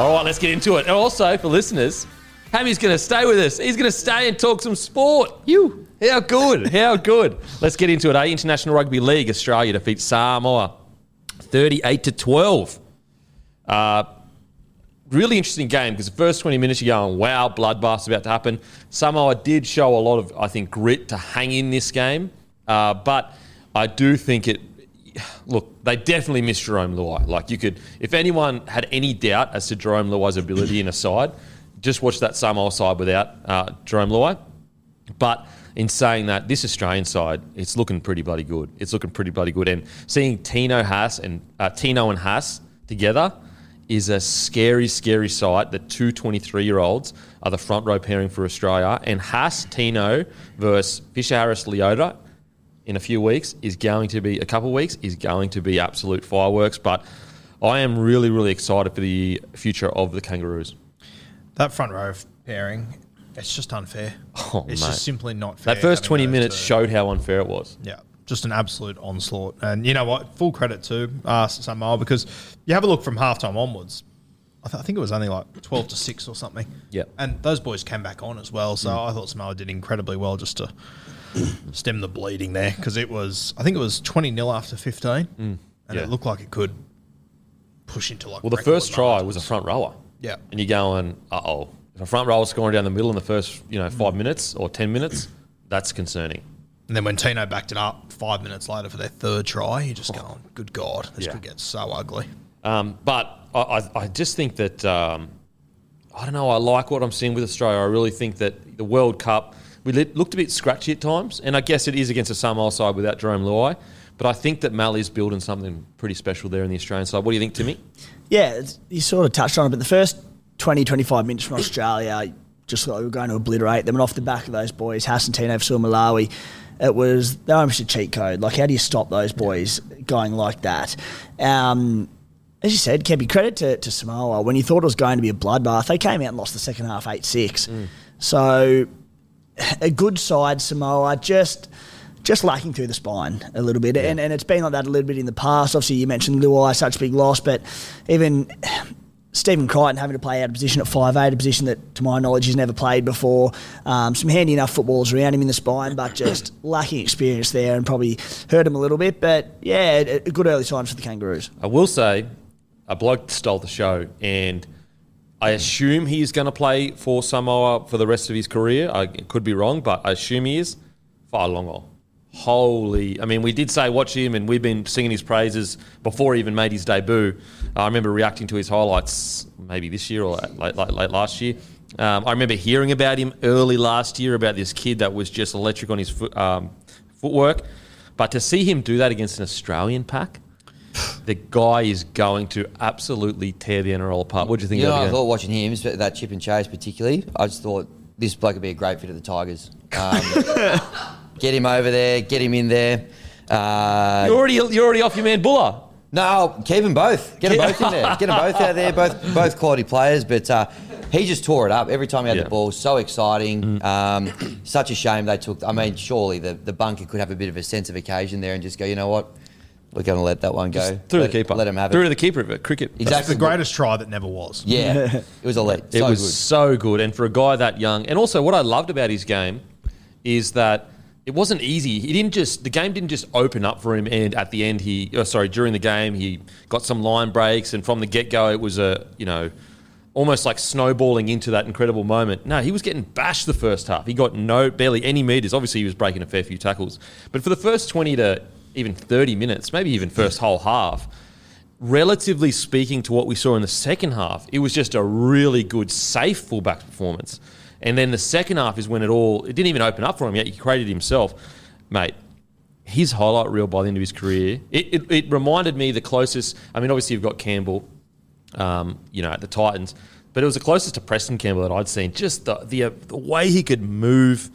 All right, let's get into it. And also, for listeners, Hammy's going to stay with us. He's going to stay and talk some sport. You, how good, how good. Let's get into it. Eh? International Rugby League, Australia defeats Samoa 38 to 12. Uh, really interesting game because the first 20 minutes you're going, wow, bloodbath's about to happen. Samoa did show a lot of, I think, grit to hang in this game. Uh, but I do think it, look, they definitely missed Jerome Luai. Like you could, if anyone had any doubt as to Jerome Luai's ability in a side, just watch that Samoa side without uh, Jerome Luai. But in saying that, this Australian side, it's looking pretty bloody good. It's looking pretty bloody good. And seeing Tino Haas and uh, Tino and Haas together is a scary, scary sight. The two 23 year olds are the front row pairing for Australia. And Haas, Tino versus Fisher Harris Leota in a few weeks is going to be, a couple of weeks, is going to be absolute fireworks. But I am really, really excited for the future of the Kangaroos. That front row pairing, it's just unfair. Oh, it's mate. just simply not fair. That first 20 minutes two. showed how unfair it was. Yeah, just an absolute onslaught. And you know what? Full credit to uh, Samoa because you have a look from halftime onwards. I, th- I think it was only like 12 to 6 or something. Yeah. And those boys came back on as well. So I thought Samoa did incredibly well just to stem the bleeding there because it was, I think it was 20 0 after 15. And Yeah. it looked like it could push into like. Well, the first try margins. was a front rower. Yeah. And you're going, uh oh. If a front rower scoring down the middle in the first, you know, five minutes or 10 minutes, that's concerning. And then when Tino backed it up five minutes later for their third try, you're just going, good God, this Yeah. could get so ugly. Um, but I, I, I just think that, um, I don't know, I like what I'm seeing with Australia. I really think that the World Cup, we looked a bit scratchy at times. And I guess it is against a Samoa side without Jerome Luai. But I think that Mali's building something pretty special there in the Australian side. What do you think, Timmy? Yeah, you sort of touched on it, but the first 20, 25 minutes from Australia, just like we were going to obliterate them. And off the back of those boys, Hassan Tino for Malawi, it was, they were almost a cheat code. Like, how do you stop those boys going like that? Um, as you said, Kebby, credit to, to Samoa. When you thought it was going to be a bloodbath, they came out and lost the second half 8 6. So, a good side, Samoa, just just lacking through the spine a little bit. And, and it's been like that a little bit in the past. Obviously, you mentioned Luai, such a big loss, but even Stephen Crichton having to play out of position at five-eighth, a position that, to my knowledge, he's never played before. Um, some handy enough footballs around him in the spine, but just lacking experience there and probably hurt him a little bit. But yeah, a, a good early signs for the Kangaroos. I will say, a bloke stole the show, and I assume he's going to play for Samoa for the rest of his career. I could be wrong, but I assume he is. Fa'alogo. Holy. I mean, we did say watch him, and we've been singing his praises before he even made his debut. I remember reacting to his highlights maybe this year or late, late, late last year. Um, I remember hearing about him early last year about this kid that was just electric on his foot, um, footwork. But to see him do that against an Australian pack, the guy is going to absolutely tear the NRL apart. What do you think You know, I thought watching him, that chip and chase particularly, I just thought this bloke would be a great fit at the Tigers. Um, get him over there, get him in there. Uh, You're already you're already off your man Buller. no, keep them both. Get them both in there. Get them both out there. Both both quality players. But uh, he just tore it up every time he had Yeah. the ball. So exciting. Mm. Um, such a shame they took. I mean, surely the, the bunker could have a bit of a sense of occasion there and just go. You know what? We're going to let that one go. Through let, the keeper. Let him have Through it. Through the keeper of it. Cricket. That's Exactly. the greatest try that never was. Yeah, it was elite. It so was good. so good. And for a guy that young, and also what I loved about his game is that it wasn't easy. He didn't just the game didn't just open up for him, and at the end he, oh, sorry, during the game he got some line breaks, and from the get go it was a you know almost like snowballing into that incredible moment. No, he was getting bashed the first half. He got no barely any meters. Obviously he was breaking a fair few tackles, but for the first twenty to even thirty minutes, maybe even first whole half relatively speaking to what we saw in the second half, it was just a really good, safe fullback performance. And then the second half is when it all, it didn't even open up for him yet. He created himself. Mate, his highlight reel by the end of his career, it, it, it reminded me the closest, I mean, obviously you've got Campbell, um, you know, at the Titans, but it was the closest to Preston Campbell that I'd seen. Just the, the, uh, the way he could move,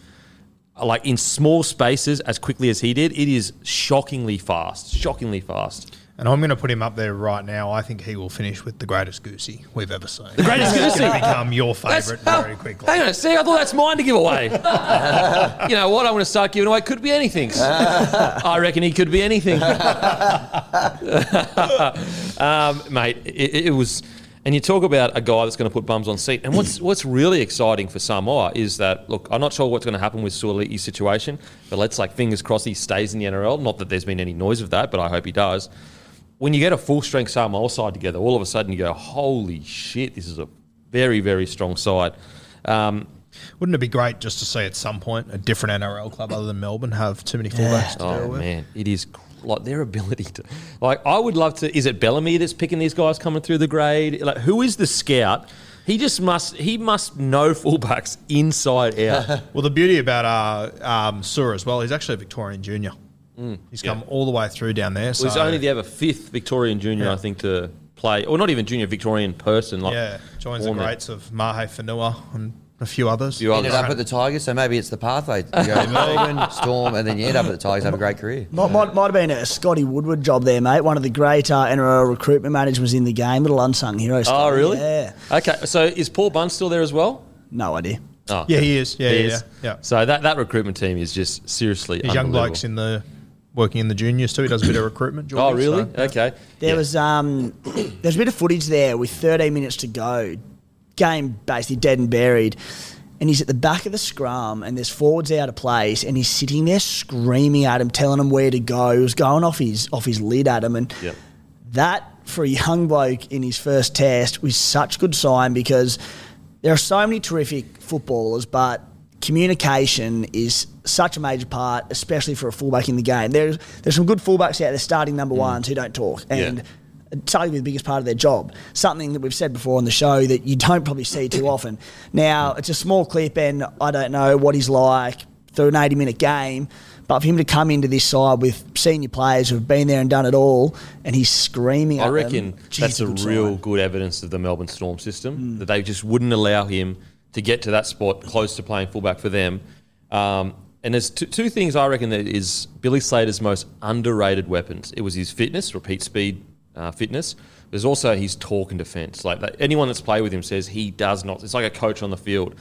like in small spaces as quickly as he did, it is shockingly fast, shockingly fast. And I'm going to put him up there right now. I think he will finish with the greatest goosey we've ever seen. The greatest He's going goosey? to become your favourite oh, very quickly. Hang on, see, I thought that's mine to give away. you know what? I'm going to start giving away. Could be anything. I reckon he could be anything. um, mate, it, it was. And you talk about a guy that's going to put bums on seat. And what's what's really exciting for Samoa is that look, I'm not sure what's going to happen with Sua'ali'i's situation, but let's like fingers crossed he stays in the NRL. Not that there's been any noise of that, but I hope he does. When you get a full strength Samoa side together, all of a sudden you go, holy shit, this is a very very strong side. Um, Wouldn't it be great just to see at some point a different NRL club other than Melbourne have too many fullbacks to Oh deal with? man, it is like their ability to like. I would love to. Is it Bellamy that's picking these guys coming through the grade? Like, who is the scout? He just must. He must know fullbacks inside out. Well, the beauty about uh, um, Sura as well, he's actually a Victorian junior. He's come all the way through down there. So He's only the ever fifth Victorian junior, Yeah. I think, to play, or not even junior Victorian person. Like yeah, joins the born there. greats of Mahe Fonua and a few others. You ended up at the Tigers, so maybe it's the pathway. You go to Melbourne, Storm, and then you end up at the Tigers, have a great career. Might, might, might have been a Scotty Woodward job there, mate. One of the great uh, NRL recruitment managers was in the game. Little unsung hero. Oh, really? Yeah. Okay, so is Paul Bunn still there as well? No idea. Oh, Yeah, he is. Yeah, He yeah, is. yeah, yeah. So that, that recruitment team is just seriously His young blokes in the working in the juniors too. He does a bit of recruitment. Oh, really? so- Okay. There Yeah. was um, there's a bit of footage there with 13 minutes to go. Game basically dead and buried. And he's at the back of the scrum, and there's forwards out of place, and he's sitting there screaming at him, telling him where to go. He was going off his off his lid at him, and Yep. that for a young bloke in his first test was such a good sign because there are so many terrific footballers, but communication is such a major part, especially for a fullback in the game. There's there's some good fullbacks out there starting number mm. ones who don't talk and. Yeah. Starting the biggest part of their job, something that we've said before on the show that you don't probably see too often. Now it's a small clip, and I don't know what he's like through an eighty-minute game, but for him to come into this side with senior players who have been there and done it all, and he's screaming. I at reckon them, that's a good real sign. good evidence of the Melbourne Storm system Mm. that they just wouldn't allow him to get to that spot close to playing fullback for them. Um, and there's two, two things I reckon that is Billy Slater's most underrated weapons. It was his fitness, repeat speed uh, fitness. There's also his talk and defence. Like that, anyone that's played with him says he does not. It's like a coach on the field.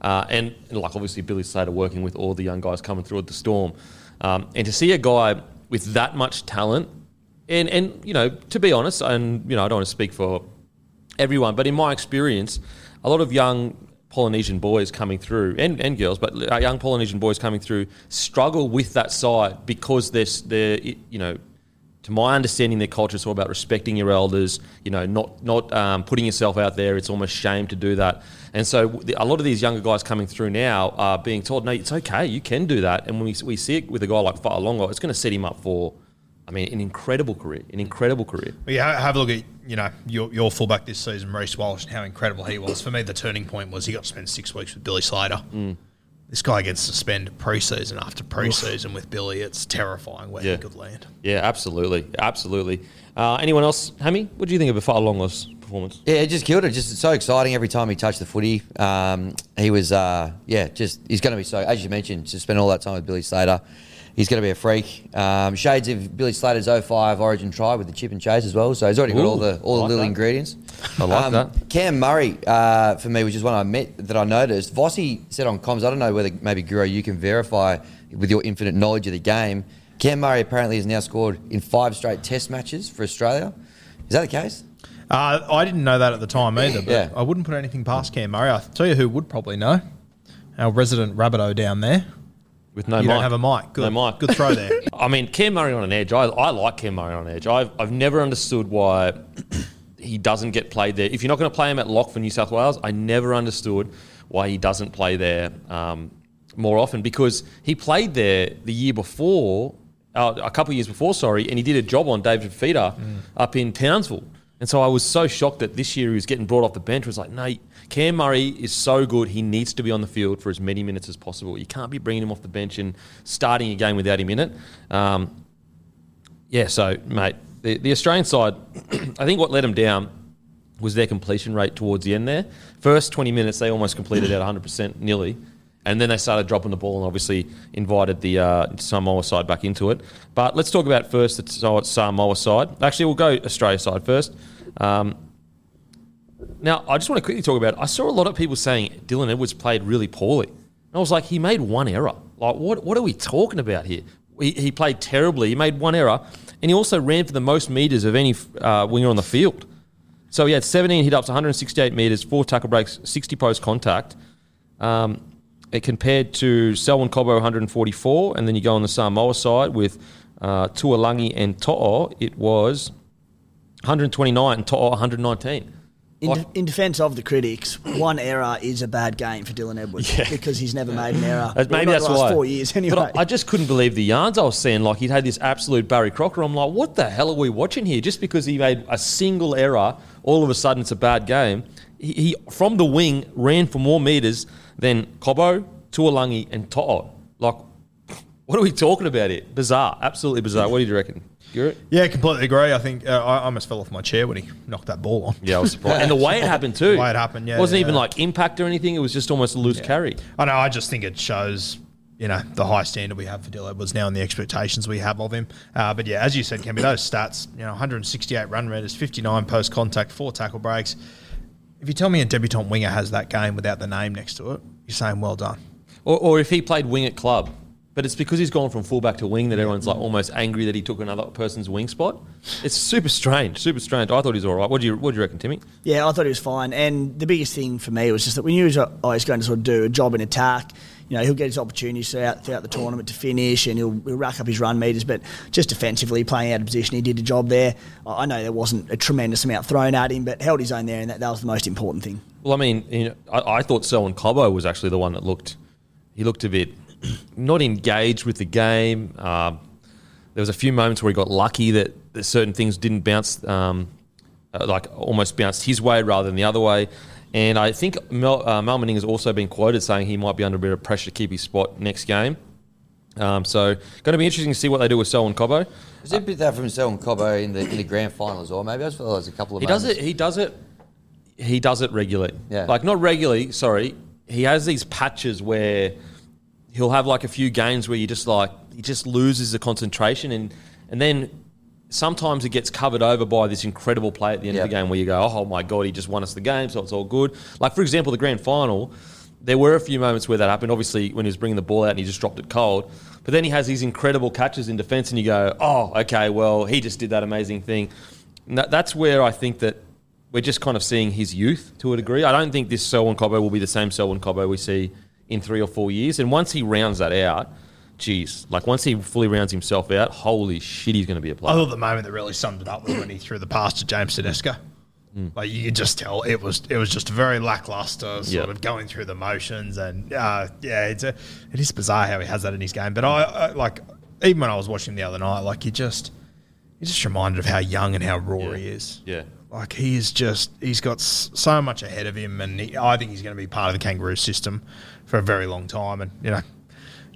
Uh, and, and like obviously Billy Slater working with all the young guys coming through at the Storm, um, and to see a guy with that much talent and and you know, to be honest, and you know, I don't want to speak for everyone, but in my experience, a lot of young Polynesian boys coming through, and, and girls, but uh, young Polynesian boys coming through, struggle with that side because they're, they're you know, to my understanding, their culture is all about respecting your elders. You know, not not um, putting yourself out there. It's almost shame to do that. And so, the- a lot of these younger guys coming through now are being told, "No, it's okay. You can do that." And when we, we see it with a guy like Fa'alogo, it's going to set him up for, I mean, an incredible career. An incredible career. But yeah, have a look at you know your, your fullback this season, Reece Walsh, and how incredible he was. For me, the turning point was he got to spend six weeks with Billy Slater. This guy gets suspended preseason after preseason with Billy. It's terrifying where Yeah. he could land. Yeah, absolutely, absolutely. Uh, anyone else, Hammy? What do you think of Fa'alogo's performance? Yeah, he just killed it. Just so exciting every time he touched the footy. Um, he was, uh, yeah, just he's going to be so. As you mentioned, to spend all that time with Billy Slater, he's going to be a freak. Um, shades of Billy Slater's 05 Origin try with the chip and chase as well. So he's already got Ooh, all the all I the like little that. ingredients. I like that. Cam Murray uh, for me, which is one I met that I noticed. Vossi said on comms. I don't know whether maybe Guro you can verify with your infinite knowledge of the game. Cam Murray apparently has now scored in five straight Test matches for Australia. Is that the case? Uh, I didn't know that at the time either, but Yeah. I wouldn't put anything past Cam Murray. I tell you who would probably know. Our resident Rabbitoh down there. With no you mic. don't have a mic. Good, No mic. Good throw there. I mean, Cam Murray on an edge. I, I like Cam Murray on an edge. I've, I've never understood why he doesn't get played there. If you're not going to play him at lock for New South Wales, I never understood why he doesn't play there um, more often because he played there the year before, uh, a couple of years before, sorry, and he did a job on David Feeder up in Townsville. And so I was so shocked that this year he was getting brought off the bench. It was like, no, Cam Murray is so good. He needs to be on the field for as many minutes as possible. You can't be bringing him off the bench and starting a game without him in it. Um, yeah, so, mate, the, the Australian side, I think what let them down was their completion rate towards the end there. First 20 minutes, they almost completed at 100% nearly. And then they started dropping the ball and obviously invited the uh, Samoa side back into it. But let's talk about first the Samoa side. Actually, we'll go Australia side first. Um, now, I just want to quickly talk about. I saw a lot of people saying Dylan Edwards played really poorly. And I was like, he made one error. Like, what? What are we talking about here? He, he played terribly. He made one error, and he also ran for the most meters of any uh, winger on the field. So he had 17 hit ups, 168 meters, four tackle breaks, 60 post contact. Um, it compared to Selwyn Cobbo 144, and then you go on the Samoa side with uh, Tuolangi and To'o. It was 129 and To'o 119. In, Like- de- in defence of the critics, one error is a bad game for Dylan Edwards Yeah. because he's never made an error. Maybe Well, that's the last why. Four years anyway. But I, I just couldn't believe the yarns I was seeing. Like he'd had this absolute Barry Crocker. I'm like, what the hell are we watching here? Just because he made a single error, all of a sudden it's a bad game. He, he from the wing ran for more meters than Cobbo, Tuolangi, and To'o. Like, what are we talking about here? Bizarre, absolutely bizarre. What do you reckon? Garrett? yeah, completely agree. I think uh, I almost fell off my chair when he knocked that ball on. Yeah, I was surprised. and the way it happened too. The way it happened, yeah, It wasn't yeah. even like impact or anything. It was just almost a loose carry. I know. I just think it shows, you know, the high standard we have for Dylan Edwards now and the expectations we have of him. Uh, but yeah, as you said, Kemby, those stats, you know, 168 run readers, 59 post contact, four tackle breaks. If you tell me a debutant winger has that game without the name next to it, you're saying well done. Or, or if he played wing at club. But it's because he's gone from fullback to wing that everyone's like almost angry that he took another person's wing spot. It's super strange, super strange. I thought he was all right. What do you What do you reckon, Timmy? Yeah, I thought he was fine. And the biggest thing for me was just that we knew he was, oh, he's going to sort of do a job in attack. You know, he'll get his opportunities throughout, throughout the tournament to finish and he'll, he'll rack up his run meters. But just defensively, playing out of position, he did a job there. I I know there wasn't a tremendous amount thrown at him, but held his own there, and that, that was the most important thing. Well, I mean, you know, I, I thought Selwyn Cobbo was actually the one that looked. He looked a bit not engaged with the game. Um, there was a few moments where he got lucky that, that certain things didn't bounce, um, uh, like almost bounced his way rather than the other way. And I think Mel, uh, Mal Meninga has also been quoted saying he might be under a bit of pressure to keep his spot next game. Um, so, going to be interesting to see what they do with Selwyn Cobbo. Was it a bit that from Selwyn Cobbo in the in the grand final as well? Maybe I just felt there was a couple of He does it. He does it. He does it regularly. Yeah. Like not regularly. Sorry. He has these patches where he'll have like a few games where you just like he just loses the concentration and and then sometimes it gets covered over by this incredible play at the end of the game where you go, oh my god, he just won us the game, so it's all good. Like for example, the grand final. There were a few moments where that happened. Obviously, when he was bringing the ball out and he just dropped it cold. But then he has these incredible catches in defence, and you go, "Oh, okay, well, he just did that amazing thing." That, that's where I think that we're just kind of seeing his youth to a degree. I don't think this Selwyn Cobbo will be the same Selwyn Cobbo we see in three or four years. And once he rounds that out, geez, like once he fully rounds himself out, holy shit, he's going to be a player. I thought the moment that really summed it up was when he threw the pass to James Tedesco. Like you could just tell it was it was just very lackluster, sort Yeah. of going through the motions, and uh, yeah, it's a, it is bizarre how he has that in his game. But I, I like even when I was watching the other night, like you just you're just reminded of how young and how raw he is. Yeah. Like he is just he's got so much ahead of him, and he, I think he's going to be part of the Kangaroo system for a very long time. And you know,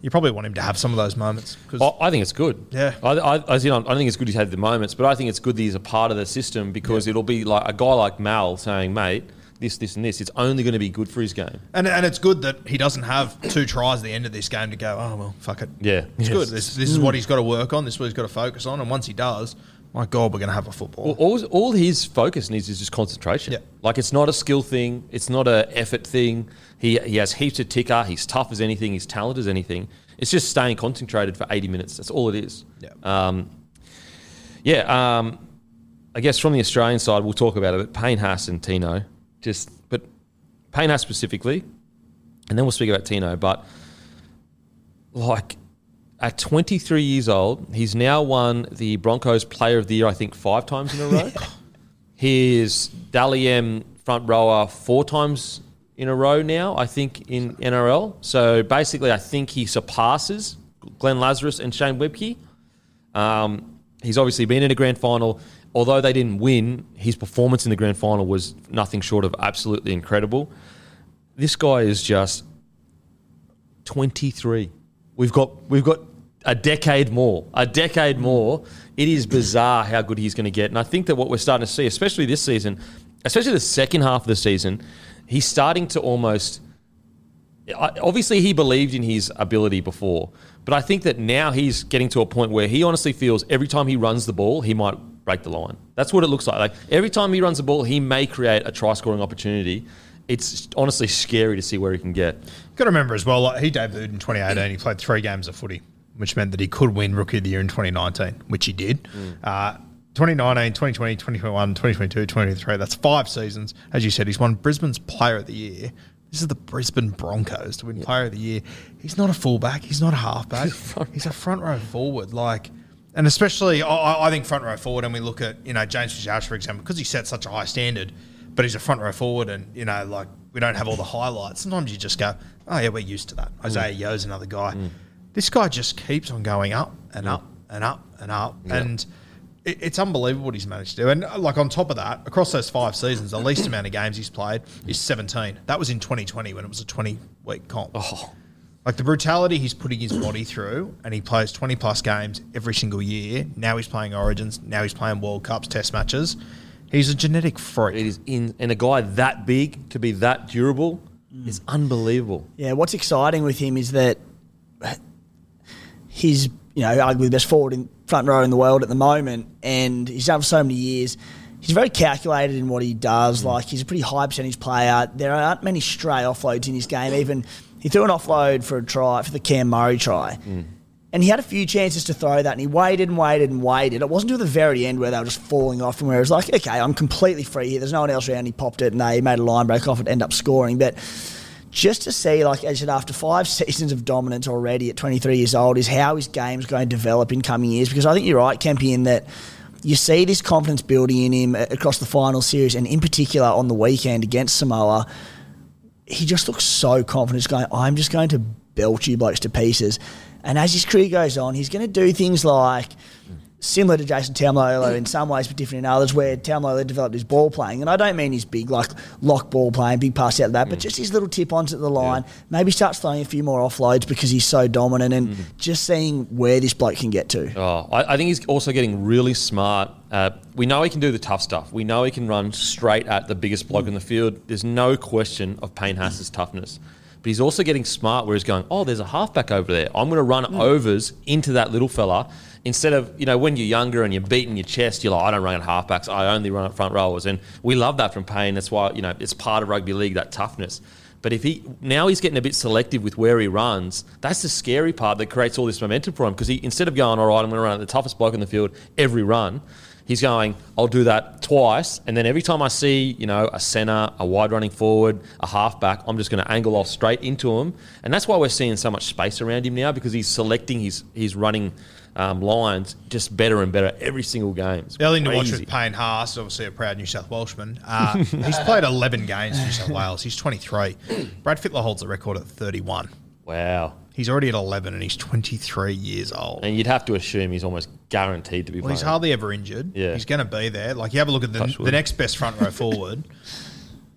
you probably want him to have some of those moments because I I think it's good. Yeah. I, I, as you know, I think it's good he's had the moments, but I think it's good that he's a part of the system because it'll be like a guy like Mal saying, mate, this, this, and this. It's only going to be good for his game. and and it's good that he doesn't have two tries at the end of this game to go. Oh well, fuck it. Yeah. it's Yes. good. This this is what mm. he's got to work on. This is what he's got to focus on. And once he does, my God, we're going to have a football. All, all, all his focus needs is just concentration. Yeah. Like it's not a skill thing. It's not a effort thing. He, he has heaps of ticker. He's tough as anything. He's talented as anything. It's just staying concentrated for 80 minutes. That's all it is. Yeah. Um, yeah. Um, I guess from the Australian side, we'll talk about it. But Payne Haas and Tino, just but Payne Haas specifically, and then we'll speak about Tino. But like at 23 years old, he's now won the Broncos Player of the Year, I think, five times in a row. He's Dally M front rower four times in a row now, I think, in NRL. So basically, I think he surpasses Glenn Lazarus and Shane Webcke. Um, he's obviously been in a grand final. Although they didn't win, his performance in the grand final was nothing short of absolutely incredible. This guy is just 23. We've got we've got a decade more. A decade more. It is bizarre how good he's going to get. And I think that what we're starting to see, especially this season, especially the second half of the season, he's starting to almost obviously he believed in his ability before, but I think that now he's getting to a point where he honestly feels every time he runs the ball, he might break the line. That's what it looks like. Like every time he runs the ball, he may create a try scoring opportunity. It's honestly scary to see where he can get. Got to remember as well, like, he debuted in 2018. He played three games of footy, which meant that he could win Rookie of the Year in 2019, which he did. Mm. Uh, 2019, 2020, 2021, 2022, 2023. That's five seasons. As you said, he's won Brisbane's Player of the Year. This is the Brisbane Broncos to win Player of the Year. He's not a fullback. He's not a halfback. he's a front row forward. Like, and especially, I- I, think front row forward. And we look at you know James Fitzgerald for example, because he set such a high standard, but he's a front row forward, and you know like we don't have all the highlights. Sometimes you just go, oh yeah, we're used to that. Isaiah mm. Yeo's another guy. Mm. This guy just keeps on going up and up and up and up, and it, it's unbelievable what he's managed to do. And uh, like on top of that, across those five seasons, the least amount of games he's played is 17. That was in 2020 when it was a 20 week comp. Like the brutality he's putting his body through, and he plays 20 plus games every single year. Now he's playing Origins. Now he's playing World Cups, Test matches. He's a genetic freak. It is in and a guy that big to be that durable is unbelievable. Yeah, what's exciting with him is that he's, you know, arguably the best forward in front row in the world at the moment, and he's done for so many years. He's very calculated in what he does. Mm. Like he's a pretty high percentage player. There aren't many stray offloads in his game. Even he threw an offload for a try for the Cam Murray try. Mm. And he had a few chances to throw that, and he waited and waited and waited. It wasn't until the very end where they were just falling off, and where it was like, okay, I'm completely free here. There's no one else around. He popped it, and they made a line break off it, end up scoring. But just to see, like I said, after five seasons of dominance already at 23 years old, is how his game's going to develop in coming years. Because I think you're right, Kempy, in that you see this confidence building in him uh, across the final series, and in particular on the weekend against Samoa. He just looks so confident, He's going, I'm just going to belt you blokes to pieces. And as his career goes on, he's going to do things like similar to Jason Taumalolo in some ways, but different in others, where Taumalolo developed his ball playing. And I don't mean his big, like, lock ball playing, big pass out of that, but just his little tip ons at the line. Maybe starts throwing a few more offloads because he's so dominant and just seeing where this bloke can get to. Oh, I, I think he's also getting really smart. Uh, we know he can do the tough stuff. We know he can run straight at the biggest bloke in the field. There's no question of Payne Haas's toughness. But he's also getting smart where he's going, oh, there's a halfback over there. I'm going to run overs into that little fella. Instead of, you know, when you're younger and you're beating your chest, you're like, I don't run at halfbacks. I only run at front rowers. And we love that from Payne. That's why, you know, it's part of rugby league, that toughness. But if he now he's getting a bit selective with where he runs, that's the scary part that creates all this momentum for him. Because he instead of going, all right, I'm going to run at the toughest bloke in the field every run, he's going, I'll do that twice, and then every time I see, you know, a centre, a wide running forward, a halfback, I'm just going to angle off straight into him, and that's why we're seeing so much space around him now because he's selecting his his running um, lines just better and better every single game. It's The other thing to watch with Payne Haas, obviously a proud New South Welshman, uh, he's played 11 games for New South Wales. He's 23. Brad Fittler holds the record at 31. Wow. He's already at 11 and he's 23 years old. And you'd have to assume he's almost guaranteed to be Well, playing. he's hardly ever injured. Yeah. He's going to be there. Like, you have a look at the, the next best front row forward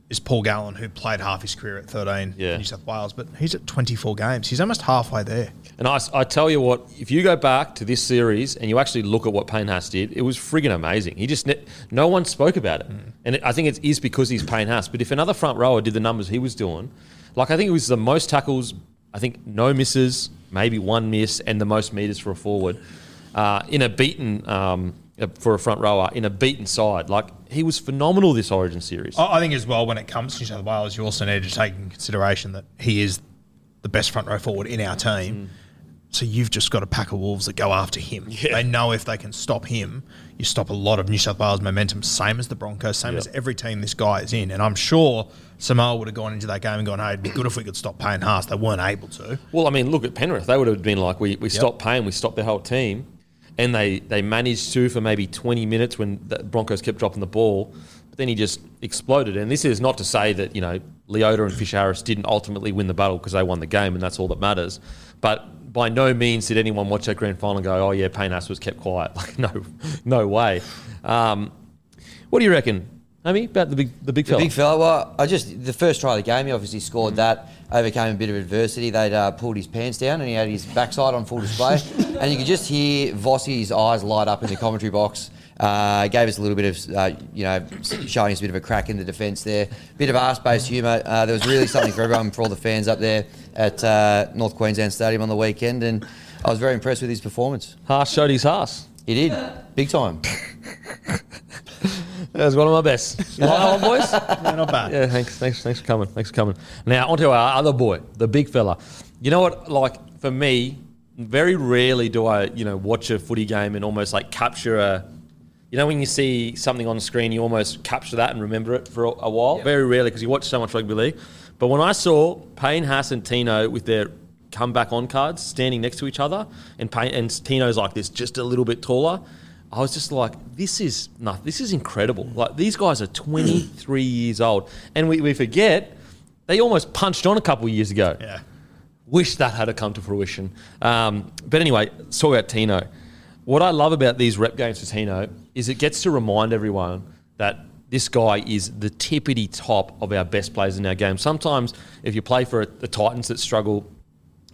is Paul Gallen, who played half his career at 13 Yeah. in New South Wales, but he's at 24 games. He's almost halfway there. And I, I tell you what, if you go back to this series and you actually look at what Payne Haas did, it was friggin' amazing. He just no one spoke about it, and it, I think it is because he's Payne Haas. But if another front rower did the numbers he was doing, like I think it was the most tackles, I think no misses, maybe one miss, and the most meters for a forward uh, in a beaten um, Uh, for a front rower in a beaten side. Like he was phenomenal this Origin series. I think as well, when it comes to New South Wales, you also need to take in consideration that he is the best front row forward in our team. Mm. So you've just got a pack of wolves that go after him. They know if they can stop him, you stop a lot of New South Wales momentum. Same as the Broncos, same Yeah. as every team this guy is in. And I'm sure Samoa would have gone into that game and gone, "Hey, it'd be good if we could stop Payne Haas." They weren't able to. Well, I mean, look at Penrith. They would have been like, we, we stopped Payne, we stopped their whole team. And they, they managed to for maybe 20 minutes when the Broncos kept dropping the ball. But then he just exploded. And this is not to say that, you know, Leota and Fisher Harris didn't ultimately win the battle because they won the game and that's all that matters. But by no means did anyone watch that grand final and go, oh, yeah, Payne was kept quiet. Like, no, no way. Um, what do you reckon, Amy, about the big, the big The fella? big fella. Well, I just the first try of the game, he obviously scored that. Overcame a bit of adversity. They'd uh, pulled his pants down, and he had his backside on full display. and you could just hear Vossi's eyes light up in the commentary box. Uh, gave us a little bit of, uh, you know, showing us a bit of a crack in the defence there. Bit of arse-based humour. Uh, there was really something for everyone, for all the fans up there at uh, North Queensland Stadium on the weekend, and I was very impressed with his performance. Haas showed his Haas. He did, big time. That was one of my best. You like that one, boys? Yeah, not bad. Yeah, thanks, thanks, thanks for coming. Thanks for coming. Now onto our other boy, the big fella. You know what? Like for me, very rarely do I, you know, watch a footy game and almost like capture a. You know, when you see something on screen, you almost capture that and remember it for a, a while. Very rarely because you watch so much rugby league. But when I saw Payne, Haas, and Tino with their comeback on cards standing next to each other, and Payne, and Tino's like this, just a little bit taller. I was just like, this is this is incredible. Like these guys are 23 years old, and we, we forget they almost punched on a couple of years ago. Yeah. Wish that had come to fruition. Um, but anyway, talk about Tino. What I love about these rep games for Tino is it gets to remind everyone that this guy is the tippity top of our best players in our game. Sometimes, if you play for the Titans that struggle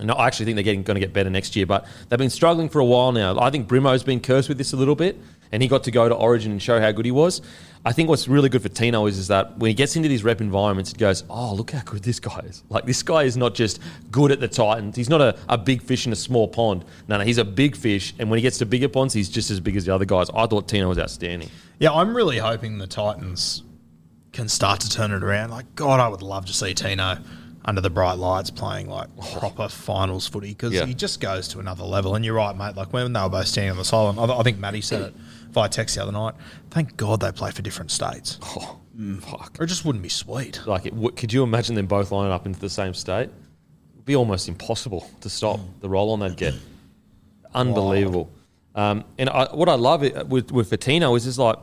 and I actually think they're getting, going to get better next year, but they've been struggling for a while now. I think Brimo's been cursed with this a little bit, and he got to go to Origin and show how good he was. I think what's really good for Tino is, is that when he gets into these rep environments, it goes, oh, look how good this guy is. Like, this guy is not just good at the Titans. He's not a, a big fish in a small pond. No, no, he's a big fish, and when he gets to bigger ponds, he's just as big as the other guys. I thought Tino was outstanding. Yeah, I'm really hoping the Titans can start to turn it around. Like, God, I would love to see Tino under the bright lights playing like proper finals footy because Yeah. he just goes to another level. And you're right, mate. Like when they were both standing on the sideline, I, I think Matty said it via text the other night. Thank God they play for different states, Oh, fuck. or it just wouldn't be sweet. Like, it, w- could you imagine them both lining up into the same state? It'd be almost impossible to stop the roll on they'd get. Unbelievable. Um, and I, what I love it with with Fatino is just like,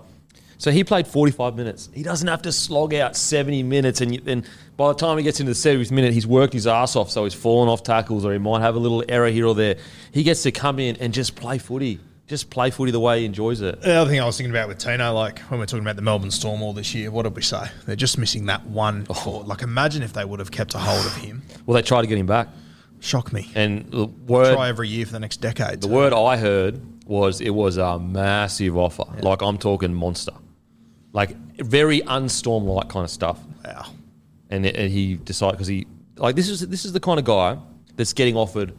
so he played 45 minutes. He doesn't have to slog out 70 minutes, and then by the time he gets into the 70th minute, he's worked his ass off, so he's fallen off tackles, or he might have a little error here or there. He gets to come in and just play footy, just play footy the way he enjoys it. The other thing I was thinking about with Tino, like when we're talking about the Melbourne Storm all this year, what did we say? They're just missing that one. Oh. forward. Like imagine if they would have kept a hold of him. Well, they tried to get him back, Shock me. and the word Try every year for the next decade. The word I heard was it was a massive offer. Like I'm talking monster, like very unstorm like kind of stuff. Wow. And, and he decided because he like this is this is the kind of guy that's getting offered.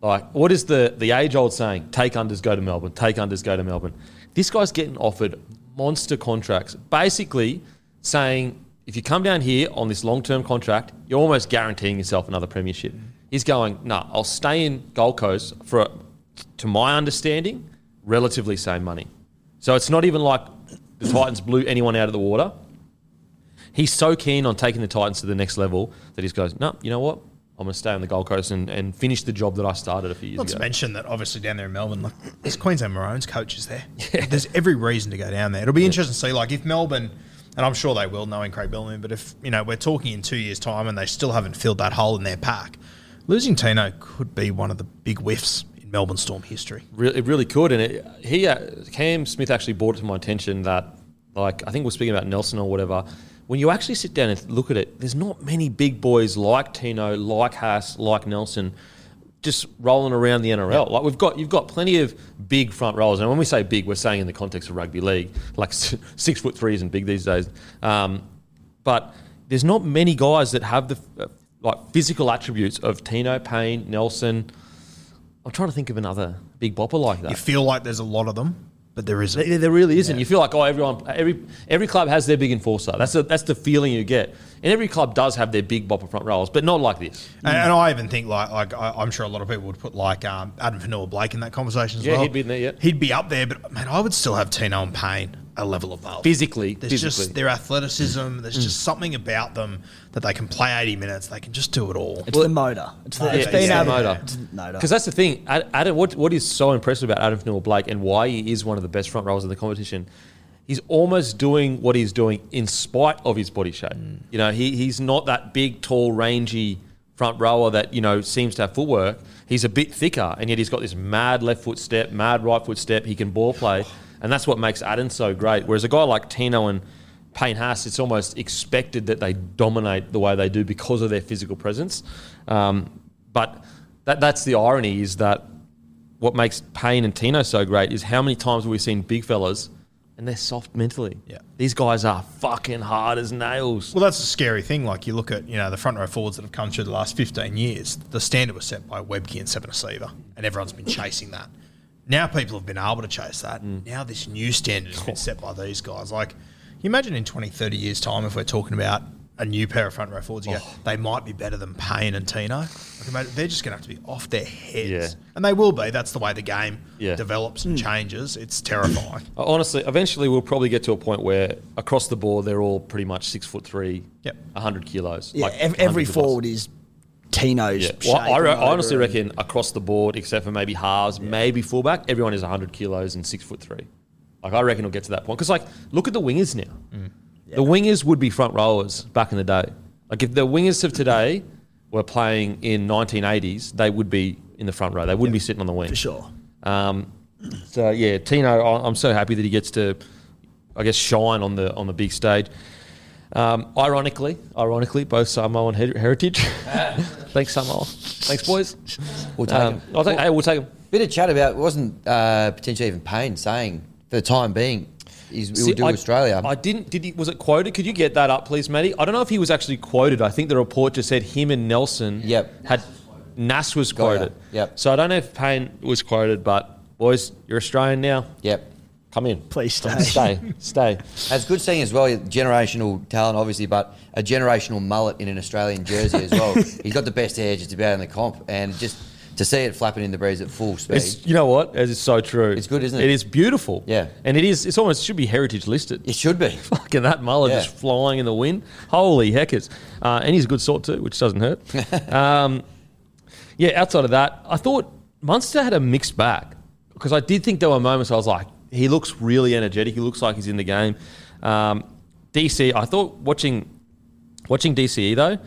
Like what is the the age old saying? Take unders, go to Melbourne. Take unders, go to Melbourne. This guy's getting offered monster contracts, basically saying if you come down here on this long term contract, you're almost guaranteeing yourself another premiership. He's going, no, nah, I'll stay in Gold Coast for, to my understanding, relatively same money. So it's not even like the Titans blew anyone out of the water. He's so keen on taking the Titans to the next level that he goes, no, you know what? I'm going to stay on the Gold Coast and, and finish the job that I started a few years Not to ago. mention that obviously down there in Melbourne, like there's Queensland Maroons coaches there. Yeah. There's every reason to go down there. It'll be interesting to see, like if Melbourne, and I'm sure they will, knowing Craig Bellamy, but if you know we're talking in two years' time and they still haven't filled that hole in their pack, Losing Tino could be one of the big whiffs Melbourne Storm history. Re- it really could, and it, he uh, Cam Smith actually brought it to my attention that, like, I think we're speaking about Nelson or whatever. When you actually sit down and look at it, there's not many big boys like Tino, like Haas, like Nelson, just rolling around the NRL. Like we've got, you've got plenty of big front rollers, and when we say big, we're saying in the context of rugby league, like six foot three isn't big these days. Um, but there's not many guys that have the uh, like physical attributes of Tino, Payne, Nelson. I'm trying to think of another big bopper like that. You feel like there's a lot of them, but there isn't. There, there really isn't. You feel like oh, everyone, every every club has their big enforcer. That's the that's the feeling you get. And every club does have their big bopper front rows, but not like this. And, and I even think like like I, I'm sure a lot of people would put like um, Addin Fonua Blake in that conversation as Yeah, well. he'd be in there, yeah. He'd be up there, but man, I would still have Tino and Payne a level above. Physically, there's physically. just their athleticism. Mm. There's just mm. something about them that they can play 80 minutes. They can just do it all. It's the motor. It's, the, Yeah, it's it's able motor. it's the motor. Because that's the thing. Addin, what, what is so impressive about Addin Fonua Blake and why he is one of the best front rowers in the competition, he's almost doing what he's doing in spite of his body shape. Mm. You know, he, he's not that big, tall, rangy front rower that, you know, seems to have footwork. He's a bit thicker, and yet he's got this mad left foot step, mad right foot step. He can ball play, and that's what makes Addin so great. Whereas a guy like Tino and Payne Haas, it's almost expected that they dominate the way they do because of their physical presence. Um, but that, that's the irony is that what makes Payne and Tino so great is how many times have we seen big fellas and they're soft mentally. Yeah. These guys are fucking hard as nails. Well, that's a scary thing. Like you look at, you know, the front row forwards that have come through the last 15 years. The standard was set by Webcke and Seven Seaver, and everyone's been chasing that. Now people have been able to chase that. Mm. Now this new standard has been set by these guys. Like, you imagine in 20, 30 years' time if we're talking about a new pair of front row forwards, you go, oh. they might be better than Payne and Tino. Like, imagine, they're just going to have to be off their heads. Yeah. And they will be. That's the way the game Yeah. develops and hmm. changes. It's terrifying. Honestly, eventually we'll probably get to a point where across the board they're all pretty much six foot three, Yep. 100 kilos. yeah, like ev- 100 every plus. forward is Tino's. Yeah. Well, I, re- I honestly reckon across the board, except for maybe halves, maybe fullback, everyone is 100 kilos and six foot three. Like I reckon it'll get to that point because, like, look at the wingers now. Mm. The wingers would be front rowers back in the day. Like if the wingers of today were playing in 1980s, they would be in the front row. They wouldn't be sitting on the wing for sure. um, so yeah, Tino, I'm so happy that he gets to, I guess, shine on the on the big stage. Um, ironically, ironically, both Samoan her- heritage. Thanks, Samoa. Thanks, boys. We'll take Um, him. I think, hey, we'll take him. Bit of chat about wasn't uh, potentially even Payne saying for the time being he's, he See, will do I- Australia. I didn't. Did he? Was it quoted? Could you get that up, please, Matty? I don't know if he was actually quoted. I think the report just said him and Nelson. Yep. Had Nas was quoted. Yep. So I don't know if Payne was quoted, but boys, you're Australian now. yep. Come in. Please stay. Stay. Stay. It's good seeing as well generational talent, obviously, but a generational mullet in an Australian jersey as well. He's got the best hair just about in the comp, and just to see it flapping in the breeze at full speed. It's, you know what? It is so true. It's good, isn't it? It is beautiful. Yeah. And it is. It's almost should be heritage listed. it should be. Fucking that mullet Yeah. just flying in the wind. Holy heckers! Uh, and he's a good sort too, which doesn't hurt. um, yeah. Outside of that, I thought Munster had a mixed bag because I did think there were moments I was like, he looks really energetic. He looks like he's in the game. Um, DC, I thought watching watching DCE though,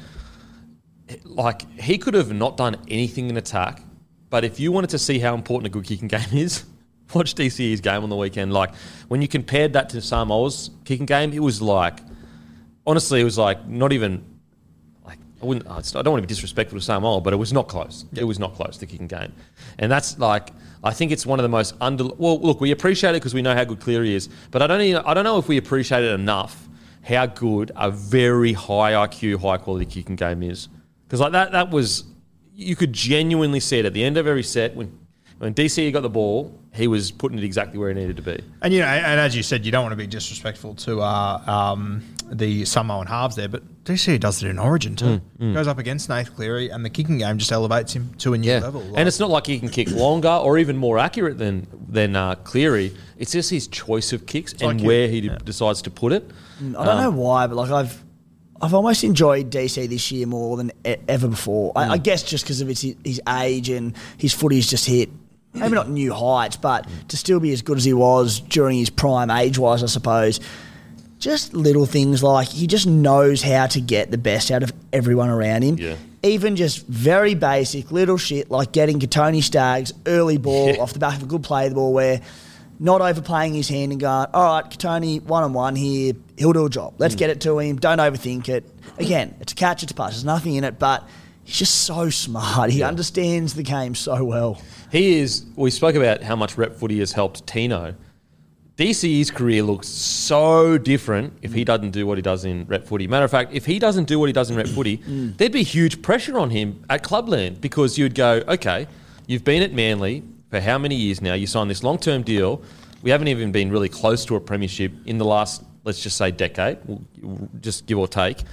like he could have not done anything in attack, but if you wanted to see how important a good kicking game is, watch DCE's game on the weekend. Like when you compared that to Samoa's kicking game, it was like honestly, it was like not even like I wouldn't. I don't want to be disrespectful to Samoa, but it was not close. It was not close the kicking game, and that's like I think it's one of the most under. Well, look, we appreciate it because we know how good Cleary is, but I don't. Even, I don't know if we appreciate it enough how good a very high IQ, high quality kicking game is. Because like that, that was you could genuinely see it at the end of every set when when DC got the ball, he was putting it exactly where he needed to be. And you know, and as you said, you don't want to be disrespectful to uh, um, the Samoan halves there, but DC does it in Origin too. Goes up against Nath Cleary, and the kicking game just elevates him to a new Yeah. level. Like- And it's not like he can kick longer or even more accurate than than uh, Cleary. It's just his choice of kicks and like where he yeah. decides to put it. I don't know why, but like I've I've almost enjoyed DC this year more than e- ever before. I, I guess just because of his, his age and his footy's just hit maybe not new heights, but to still be as good as he was during his prime age wise, I suppose. just little things like he just knows how to get the best out of everyone around him. Yeah. Even just very basic little shit like getting Kotoni Staggs early ball Yeah. off the back of a good play of the ball where not overplaying his hand and going, all right, Kotoni, one on one here, he'll do a job. Let's Mm. get it to him. Don't overthink it. Again, it's a catch, it's a pass. There's nothing in it, but he's just so smart. He understands the game so well. He is. We spoke about how much rep footy has helped Tino. DCE's career looks so different if he doesn't do what he does in rep footy. Matter of fact, if he doesn't do what he does in rep footy, mm. Mm. there'd be huge pressure on him at Clubland because you'd go, okay, you've been at Manly for how many years now? You signed this long term deal. We haven't even been really close to a premiership in the last, let's just say, decade, just give or take.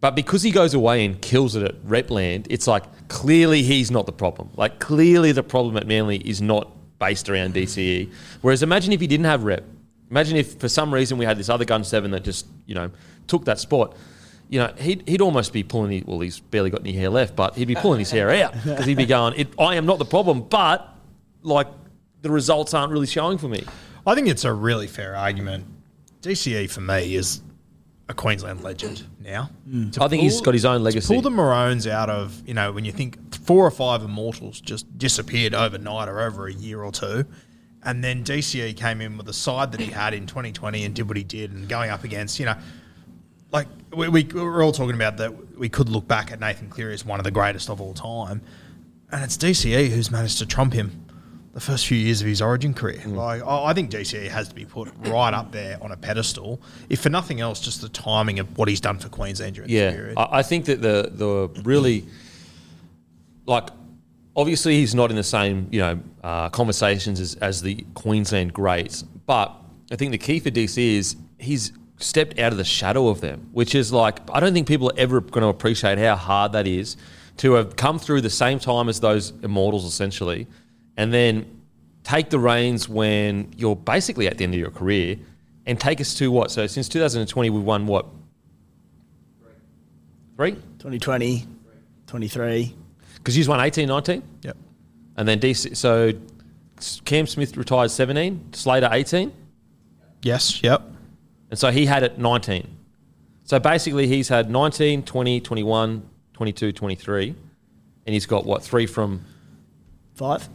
But because he goes away and kills it at Repland, it's like clearly he's not the problem. Like clearly the problem at Manly is not based around DCE. Whereas imagine if he didn't have Rep. Imagine if for some reason we had this other gun seven that just you know took that spot. You know he'd, he'd almost be pulling. His, well, he's barely got any hair left, but he'd be pulling his hair out because he'd be going. I am not the problem, but like the results aren't really showing for me. I think it's a really fair argument. DCE for me is a Queensland legend now. Hmm. To I think he's got his own legacy. Pull the Maroons out of, you know, when you think four or five immortals just disappeared overnight or over a year or two. And then DCE came in with the side that he had in 2020 and did what he did and going up against, you know, like we, we, we're all talking about that we could look back at Nathan Cleary as one of the greatest of all time. And it's DCE who's managed to trump him the first few years of his origin career. Like, I I think DCE has to be put right up there on a pedestal. If for nothing else, just the timing of what he's done for Queensland during Yeah, period. I, I think that the the really like obviously he's not in the same you know uh, conversations as, as the Queensland greats, but I think the key for DC is he's stepped out of the shadow of them, which is like I don't think people are ever going to appreciate how hard that is to have come through the same time as those immortals essentially, and then take the reins when you're basically at the end of your career. And take us to what? So since 2020, we've won what? Three? 2020, 23. Because he's won 18, 19. Yep. And then DC. So Cam Smith retired 17, Slater 18. Yes. Yep. And so he had it 19. So basically, he's had 19, 20, 21, 22, 23. And he's got what? Three from Five.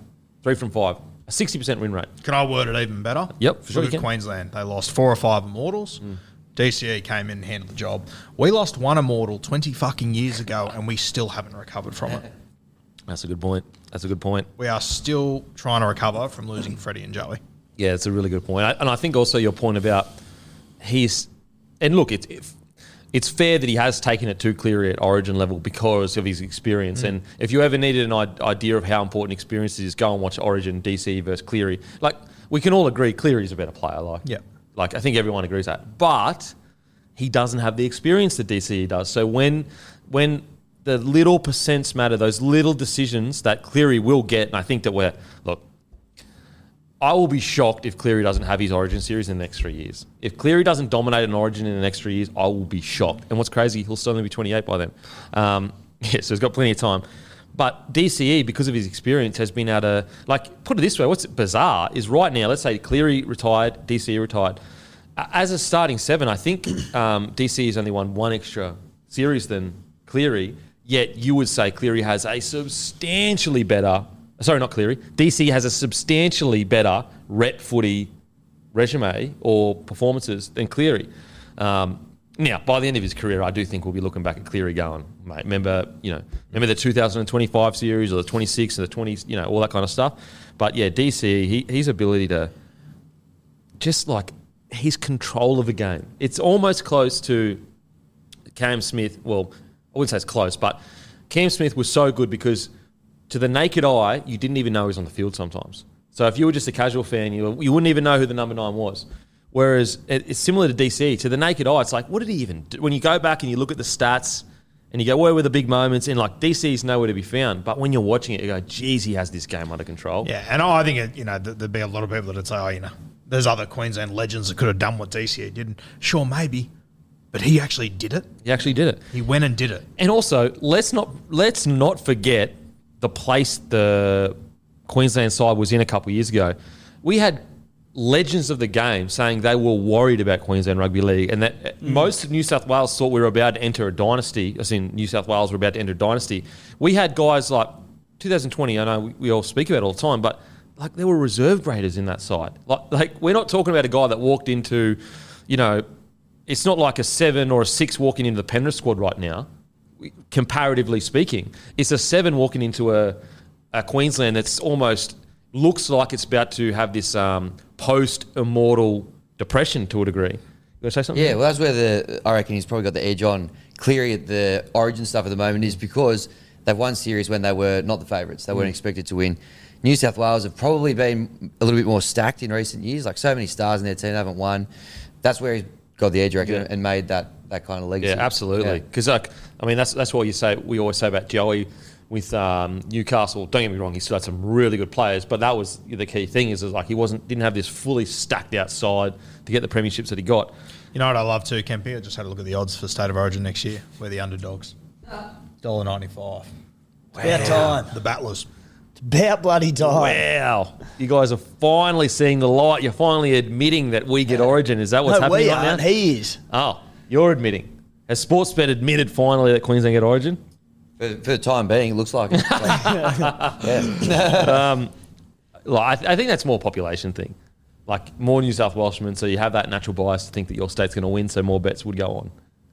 Three from five. A 60% win rate. Can I word it even better? Yep, for sure Look at. Queensland. They lost four or five immortals. Mm. DCE came in and handled the job. We lost one immortal 20 fucking years ago and we still haven't recovered from it. That's a good point. That's a good point. We are still trying to recover from losing Freddie and Joey. Yeah, it's a really good point. I- And I think also your point about he's and look, it's if, it's fair that he has taken it too clearly at Origin level because of his experience. Mm. And if you ever needed an idea of how important experience is, go and watch Origin DC versus Cleary. Like we can all agree, Cleary's a better player. Like Yeah. like I think everyone agrees that, but he doesn't have the experience that DCE does. So when when the little percents matter, those little decisions that Cleary will get, and I think that we're look. I will be shocked if Cleary doesn't have his Origin series in the next three years. If Cleary doesn't dominate an Origin in the next three years, I will be shocked. And what's crazy, he'll still only be 28 by then. Um, yeah, so he's got plenty of time. But DCE, because of his experience, has been able to, like, put it this way, what's bizarre is right now, let's say Cleary retired, DCE retired. As a starting seven, I think um, DCE has only won one extra series than Cleary, yet you would say Cleary has a substantially better, sorry, not Cleary, DC has a substantially better ret footy resume or performances than Cleary. Um, now, by the end of his career, I do think we'll be looking back at Cleary going, mate, remember, you know, remember the 2025 series or the 26 and the 20s, you know, all that kind of stuff. But yeah, DC, he, his ability to just like his control of the game. It's almost close to Cam Smith. Well, I wouldn't say it's close, but Cam Smith was so good because to the naked eye, you didn't even know he was on the field sometimes. So if you were just a casual fan, you, you wouldn't even know who the number nine was. Whereas it, it's similar to DC. To the naked eye, it's like, what did he even do? When you go back and you look at the stats and you go, where were the big moments? And like DC's nowhere to be found. But when you're watching it, you go, geez, he has this game under control. Yeah, and I think it, you know th- there'd be a lot of people that'd say, oh, you know, there's other Queensland legends that could have done what DC did. Sure, maybe, but he actually did it. He actually did it. He went and did it. And also, let's not let's not forget the place the Queensland side was in a couple of years ago. We had legends of the game saying they were worried about Queensland Rugby League and that uh, most of New South Wales thought we were about to enter a dynasty, as in New South Wales were about to enter a dynasty. We had guys like 2020, I know we, we all speak about it all the time, but like there were reserve graders in that side. Like, like we're not talking about a guy that walked into, you know, it's not like a seven or a six walking into the Penrith squad right now, comparatively speaking. It's a seven walking into a, a Queensland that's almost looks like it's about to have this um, post immortal depression to a degree. You want to say something? Yeah, well, that's where the I reckon he's probably got the edge on Cleary at the Origin stuff at the moment is because they've won series when they were not the favourites. They weren't expected to win. New South Wales have probably been a little bit more stacked in recent years. Like so many stars in their team haven't won. That's where he's got the edge, I reckon, Yeah. and made that, that kind of legacy. Yeah, absolutely. Yeah. Because like, I mean, that's that's what you say. We always say about Joey with um, Newcastle. Don't get me wrong; he still had some really good players, but that was the key thing. Is, is like he wasn't didn't have this fully stacked outside to get the premierships that he got. You know what I love too, Kempy? I just had a look at the odds for State of Origin next year. We're the underdogs. Dollar ninety five. About time. The battlers. It's about bloody time. Wow, you guys are finally seeing the light. You're finally admitting that we get Origin. Is that what's no, happening we right aren't. now? He is. oh, you're admitting. Has Sportsbet admitted finally that Queensland get Origin? For, for the time being, it looks like it. yeah. Um, like, I, th- I think that's more population thing. Like more New South Welshmen, so you have that natural bias to think that your state's going to win, so more bets would go on.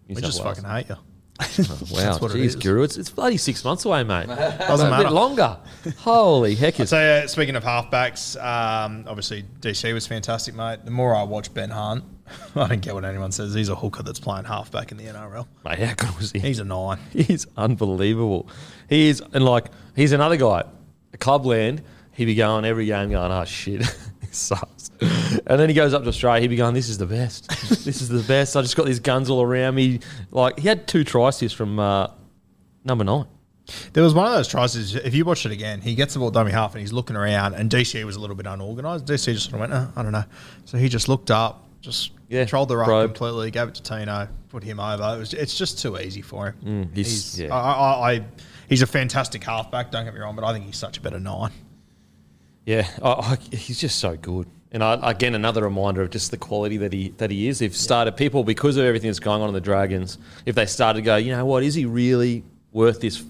New We South just Wales. fucking hate you. Wow, what it jeez. Guru, it's, it's bloody six months away, mate. Doesn't a matter. bit longer. Holy heck! It's, So uh, speaking of halfbacks, um, obviously DC was fantastic, mate. The more I watch Ben Hunt, I don't get what anyone says. He's a hooker that's playing halfback in the NRL. mate, how good was he? He's a nine. He's unbelievable. He is, and like, he's another guy. Clubland, he'd be going every game going, oh shit, it sucks. And then he goes up to Australia, he'd be going, this is the best. this is the best. I just got these guns all around me. Like, he had two tries from uh, number nine. There was one of those tries. is- If you watch it again, he gets the ball dummy half and he's looking around, and DC was a little bit unorganised. DC just sort of went, uh, I don't know. So he just looked up, just Yeah, controlled the ruck probed. completely, gave it to Tino, put him over. It was, it's just too easy for him. Mm, he's- he's, yeah. I, I, I, he's a fantastic halfback. Don't get me wrong, but I think he's such a better nine. Yeah, I, I, he's just so good. And I, again, another reminder of just the quality that he that he is. If started people because of everything that's going on in the Dragons, if they started to go, you know what, is he really worth this,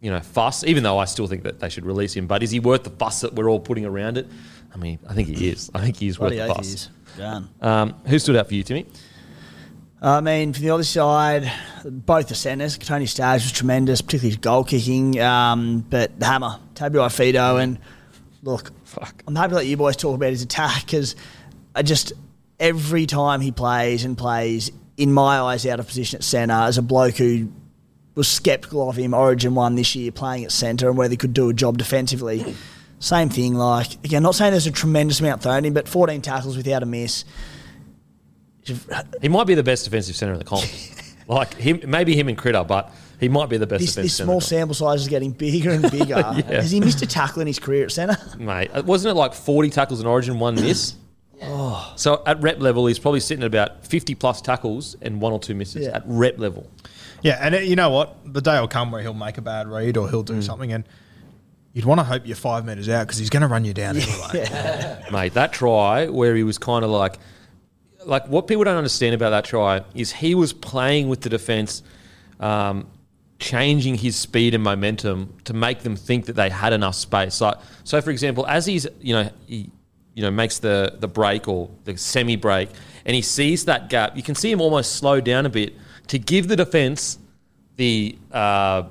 you know, fuss? Even though I still think that they should release him, but is he worth the fuss that we're all putting around it? I mean, I think he is. I think he is worth the fuss. Um, who stood out for you, Timmy? I mean, for the other side, both the centres, Tony Staggs was tremendous, particularly his goal kicking. Um, but the hammer, Tabuai-Fidow, and look, Fuck. I'm happy to let you boys talk about his attack because I just every time he plays and plays, in my eyes, out of position at centre as a bloke who was sceptical of him. Origin one this year playing at centre and whether he could do a job defensively. Same thing, like again, not saying there's a tremendous amount thrown in, but 14 tackles without a miss. He might be the best defensive centre in the comp. like him, maybe him and Critter, but he might be the best This, defensive this centre. small in sample size is getting bigger and bigger. Has he missed a tackle in his career at centre? mate. uh, Wasn't it like forty tackles in Origin, one miss? Oh. So at rep level, he's probably sitting at about fifty plus tackles and one or two misses Yeah. at rep level. Yeah, and it, you know what? The day will come where he'll make a bad read or he'll Mm. do something, and you'd want to hope you're five metres out because he's going to run you down anyway. mate. That try where he was kind of like, like what people don't understand about that try is he was playing with the defense, um, changing his speed and momentum to make them think that they had enough space. Like, so for example, as he's you know he you know makes the the break or the semi break, and he sees that gap, you can see him almost slow down a bit to give the defense the uh,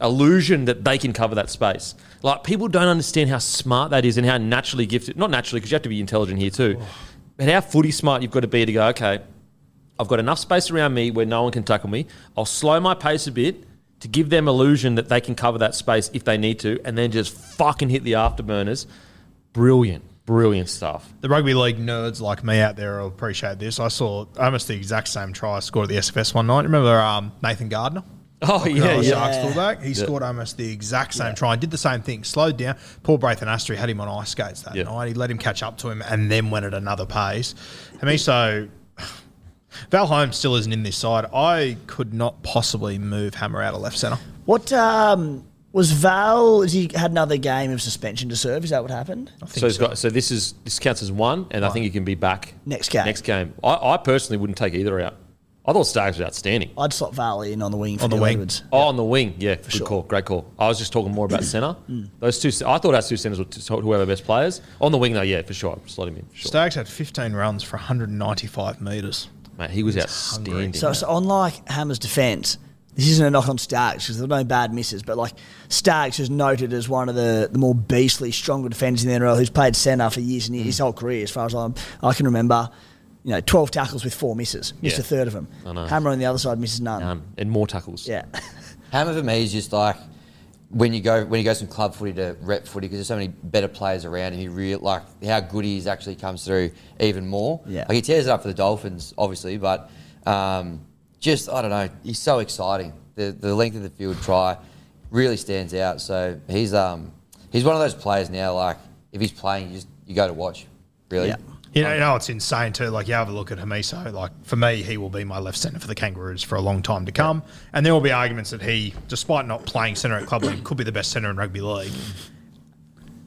illusion that they can cover that space. Like people don't understand how smart that is and how naturally gifted. Not naturally, because you have to be intelligent here too. But how footy smart you've got to be to go. Okay, I've got enough space around me where no one can tackle me. I'll slow my pace a bit to give them illusion that they can cover that space if they need to, and then just fucking hit the afterburners. Brilliant, brilliant stuff. the rugby league nerds like me out there will appreciate this. I saw almost the exact same try scored at the SFS one night. Remember um, Nathan Gardner? Oh yeah, yeah. Sharks fullback. He scored almost the exact same try and did the same thing. Slowed down. Paul Braithen Astry had him on ice skates that Yeah. night. He let him catch up to him and then went at another pace. I mean, so Val Holmes still isn't in this side. I could not possibly move Hammer out of left centre. What um, Was Val? Has he had another game of suspension to serve? Is that what happened? So he's got. So this is this counts as one, and I think he can be back Next game. Next game. I, I personally wouldn't take either out. I thought Staggs was outstanding. I'd slot Val in on the wing for On the Dylan wing. Edwards. Oh, on the wing, yeah, good sure. call, great call. I was just talking more about centre. Those two, I thought our two centres were t- whoever best players. On the wing, though, yeah, for sure, slot him in. For sure. Staggs had 15 runs for 195 metres. Mate, he was outstanding. So, so unlike Hammer's defence, this isn't a knock on Staggs because there were no bad misses, but like Staggs is noted as one of the, the more beastly, stronger defenders in the NRL who's played centre for years and years, his whole career, as far as I'm, I can remember. You know, 12 tackles with four misses. Missed Yeah. a third of them. I know. Hammer on the other side misses none. um, and more tackles. Yeah. Hammer for me is just like when you go when you go from club footy to rep footy because there's so many better players around and he real like how good he is actually comes through even more. Yeah. Like he tears it up for the Dolphins, obviously, but um, just I don't know, he's so exciting. The the length of the field try really stands out. So he's um he's one of those players now. Like if he's playing, you just you go to watch. Really. Yeah. You um, know, you know, it's insane too. Like, you have a look at Hamiso. Like, for me, he will be my left centre for the Kangaroos for a long time to come. And there will be arguments that he, despite not playing centre at club league, could be the best centre in rugby league.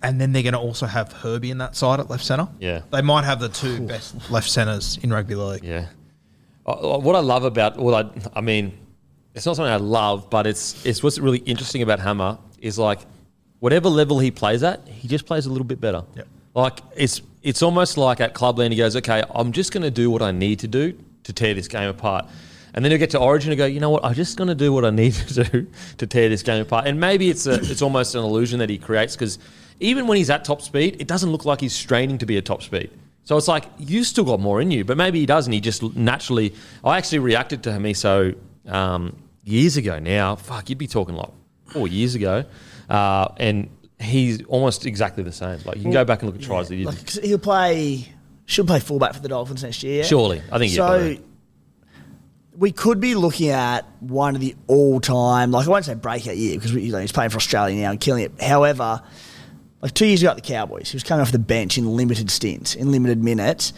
And then they're going to also have Herbie in that side at left centre. Yeah. They might have the two best left centres in rugby league. Yeah. What I love about, well, I, I mean, it's not something I love, but it's it's what's really interesting about Hammer is like, whatever level he plays at, he just plays a little bit better. Yep. Like it's it's almost like at Clubland he goes, okay, I'm just going to do what I need to do to tear this game apart. And then he'll get to Origin and go, you know what? I'm just going to do what I need to do to tear this game apart. And maybe it's a, it's almost an illusion that he creates because even when he's at top speed, it doesn't look like he's straining to be at top speed. So it's like you still got more in you, but maybe he doesn't. He just naturally. I actually reacted to Hamiso um, years ago. Now, fuck, you'd be talking like four years ago, uh, and he's almost exactly the same. Like you can go back and look at tries that he did. Like, he'll play, should play fullback for the Dolphins next year. Surely, I think. So yeah, we could be looking at one of the all-time, like I won't say breakout year because we, you know, he's playing for Australia now and killing it. However, like two years ago at the Cowboys, he was coming off the bench in limited stints, in limited minutes.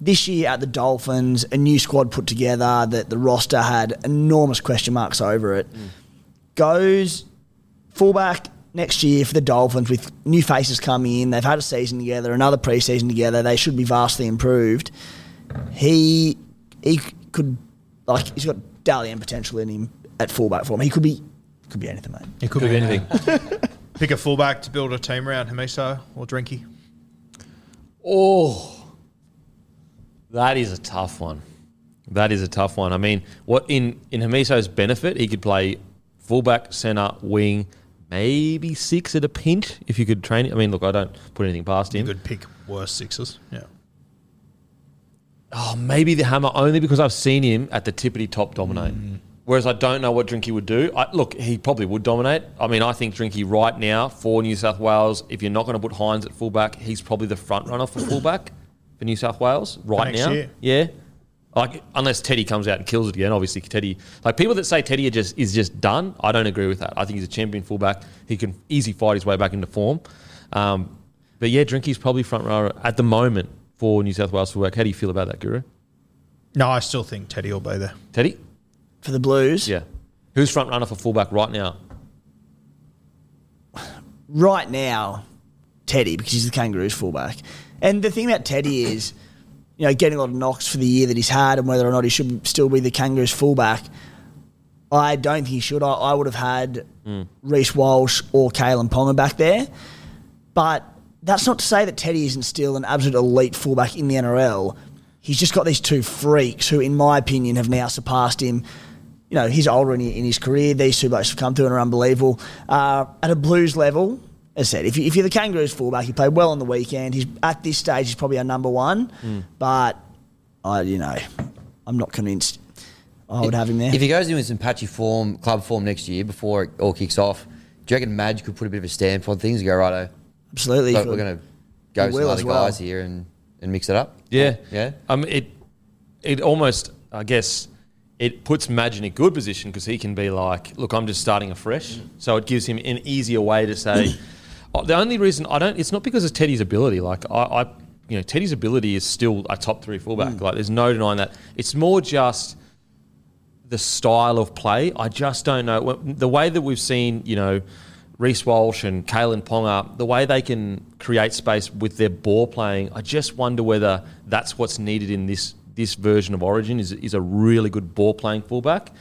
This year at the Dolphins, a new squad put together that the roster had enormous question marks over it. Mm. Goes fullback next year for the Dolphins with new faces coming in. They've had a season together, another preseason together. They should be vastly improved. He he could like he's got Dally M potential in him at fullback form. He could be could be anything, mate. It could, could be anything. Pick a fullback to build a team around Hamiso or Drinky. Oh, that is a tough one. That is a tough one. I mean, what in in Hamiso's benefit, he could play fullback, centre, wing, maybe six at a pinch if you could train. I mean, look, I don't put anything past him. You could pick worse sixes. Yeah. Oh, maybe the hammer only because I've seen him at the tippity top dominate. Mm. Whereas I don't know what Drinky would do. I, look, he probably would dominate. I mean, I think Drinky right now for New South Wales, if you're not going to put Hynes at fullback, he's probably the front runner for fullback for New South Wales right next now. year. Yeah. Like unless Teddy comes out and kills it again, obviously Teddy. Like people that say Teddy are just is just done, I don't agree with that. I think he's a champion fullback. He can easy fight his way back into form. Um, but yeah, Drinky's probably front runner at the moment for New South Wales fullback. How do you feel about that, Guru? No, I still think Teddy will be there. Teddy? For the Blues, Yeah. Who's front runner for fullback right now? right now, Teddy, because he's the Kangaroos fullback. And the thing about Teddy is, you know, getting a lot of knocks for the year that he's had and whether or not he should still be the Kangaroos fullback. I don't think he should. I, I would have had Reece Walsh or Kalyn Ponga back there. But that's not to say that Teddy isn't still an absolute elite fullback in the NRL. He's just got these two freaks who, in my opinion, have now surpassed him. You know, he's older in, in his career. These two blokes have come through and are unbelievable. Uh, at a Blues level, as I said, if, you, if you're the Kangaroos fullback, he played well on the weekend. He's at this stage, he's probably our number one. But I, you know, I'm not convinced. I would have him there. If he goes in with some patchy form, club form next year before it all kicks off, do you reckon Madge could put a bit of a stamp on things and go, righto, Absolutely, look, we're going to go He with some will other well. guys here and, and mix it up? Yeah. Yeah? Um, it it almost, I guess, it puts Madge in a good position because he can be like, look, I'm just starting afresh. So it gives him an easier way to say. Oh, the only reason I don't, it's not because of Teddy's ability. Like I, I you know, Teddy's ability is still a top three fullback. Like there's no denying that. It's more just the style of play. I just don't know the way that we've seen, you know, Reece Walsh and Kalyn Ponga, the way they can create space with their ball playing, I just wonder whether that's what's needed in this this version of Origin is, is a really good ball playing fullback.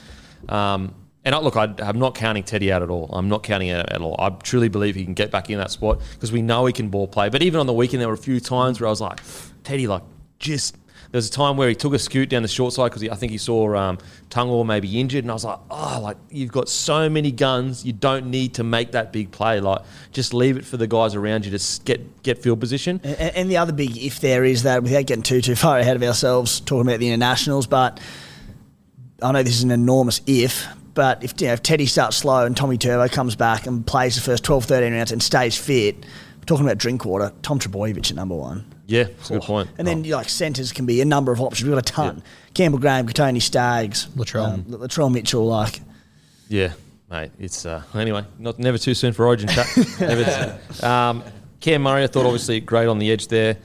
Um, and I, look, I, I'm not counting Teddy out at all. I'm not counting it at all. I truly believe he can get back in that spot because we know he can ball play. But even on the weekend, there were a few times where I was like, Teddy, like, just. There was a time where he took a scoot down the short side because I think he saw um, Tungor maybe injured, and I was like, "Oh, like you've got so many guns, you don't need to make that big play. Like, just leave it for the guys around you to get get field position." And, and the other big if there is that, without getting too too far ahead of ourselves, talking about the internationals, but I know this is an enormous if, but if, you know, if Teddy starts slow and Tommy Turbo comes back and plays the first 12, 13 rounds and stays fit, we're talking about drink water, Tom Trbojevic at number one. Yeah, that's a good point. And then you like centres can be a number of options. We've got a ton. Campbell Graham, Tony Staggs, Latrell. um, Latrell Mitchell, like Yeah, mate. It's uh, anyway, not never too soon for Origin chat. never. Um, Cam Murray, I thought obviously great on the edge there.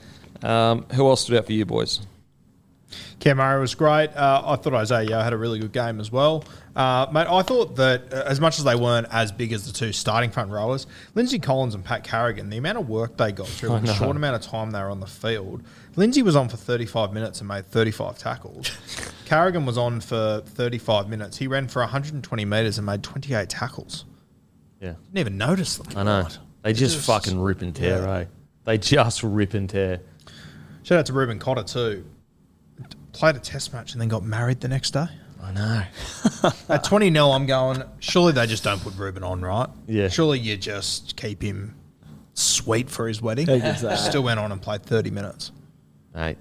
Um, who else stood out for you boys? Cam Murray was great. Uh, I thought Isaiah Yeo had a really good game as well. Uh, mate, I thought that uh, as much as they weren't as big as the two starting front rowers, Lindsay Collins and Pat Carrigan, the amount of work they got through in the short amount of time they were on the field. Lindsay was on for 35 minutes and made 35 tackles. Carrigan was on for 35 minutes. He ran for 120 metres and made 28 tackles. Yeah, Didn't even notice them. I know they just, Just- fucking rip and tear, yeah. eh? They just rip and tear. Shout out to Reuben Cotter too. Played a test match and then got married the next day. I know. At 20 0, I'm going, surely they just don't put Reuben on, right? Yeah. Surely you just keep him sweet for his wedding. Who gives that? Still went on and played 30 minutes. Mate,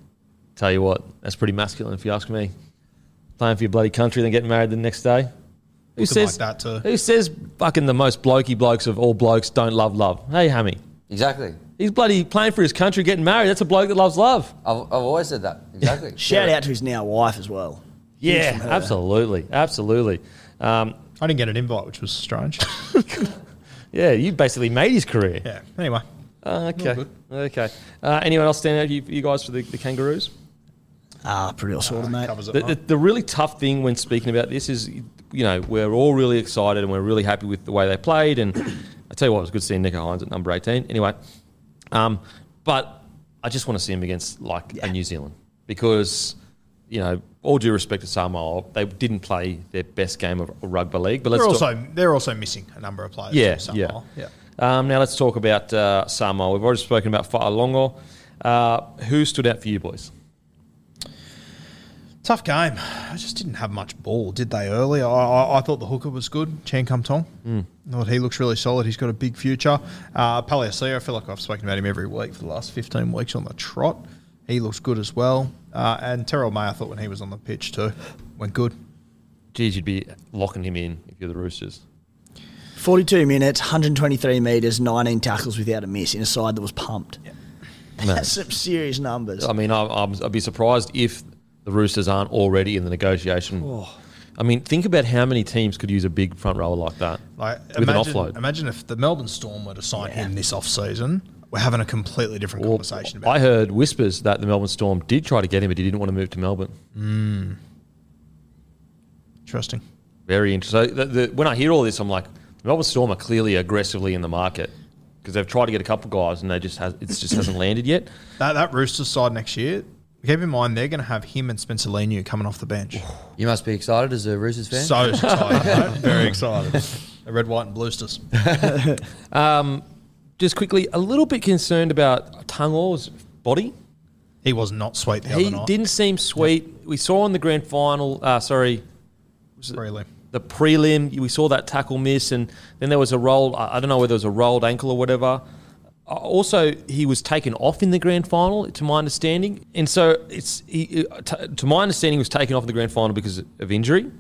tell you what, that's pretty masculine if you ask me. Playing for your bloody country, then getting married the next day. Who Looking says like that too. Who says fucking the most blokey blokes of all blokes don't love love? Hey, Hammy. Exactly. He's bloody playing for his country, getting married. That's a bloke that loves love. I've, I've always said that. Exactly. shout Yeah. out to his now wife as well. Yeah, absolutely, absolutely. Um, I didn't get an invite, which was strange. yeah, you basically made his career. yeah. Anyway, Uh, okay, okay. Uh, anyone else stand out you, you guys for the, the Kangaroos? Ah, pretty awesome, mate. covers it. The, huh? the, the really tough thing when speaking about this is, you know, we're all really excited and we're really happy with the way they played. And I tell you what, it was good seeing Nicho Hynes at number 18. Anyway, um, but I just want to see him against like a New Zealand because, you know, all due respect to Samoa, they didn't play their best game of rugby league. But let's they're talk- also they're also missing a number of players. yeah, Samoa. yeah, Um, now let's talk about uh, Samoa. We've already spoken about Fa'alogo. Uh, who stood out for you boys? Tough game. I just didn't have much ball, did they? Early, I, I, I thought the hooker was good. Chan Kum Tong. Mm. thought he looks really solid. He's got a big future. Uh, Palasia, I feel like I've spoken about him every week for the last fifteen weeks on the trot. He looks good as well. Uh, and Terrell May, I thought when he was on the pitch too, went good. Geez, you'd be locking him in if you're the Roosters. 42 minutes, 123 metres, 19 tackles without a miss in a side that was pumped. That's some serious numbers. I mean, I, I'd be surprised if the Roosters aren't already in the negotiation. Oh. I mean, think about how many teams could use a big front rower like that Like with imagine, an offload. imagine if the Melbourne Storm were to sign him this off season, we're having a completely different Well, conversation about. I heard whispers that the Melbourne Storm did try to get him, but he didn't want to move to Melbourne. Hmm. Interesting. Very interesting. So the, the, when I hear all this, I'm like, the Melbourne Storm are clearly aggressively in the market because they've tried to get a couple guys and they just has, it just hasn't landed yet. That that Roosters side next year. Keep in mind they're going to have him and Spencer Leniu coming off the bench. You must be excited as a Roosters fan. So excited, mate. very excited. The red, white, and bluesters. Just quickly, a little bit concerned about Tungor's body. He was not sweet the He other night. didn't seem sweet. We saw in the grand final, uh, sorry, really. the prelim, we saw that tackle miss, and then there was a roll. I I don't know whether it was a rolled ankle or whatever. Uh, Also, he was taken off in the grand final, to my understanding, and so it's he, uh, to my understanding, was taken off in the grand final because of injury,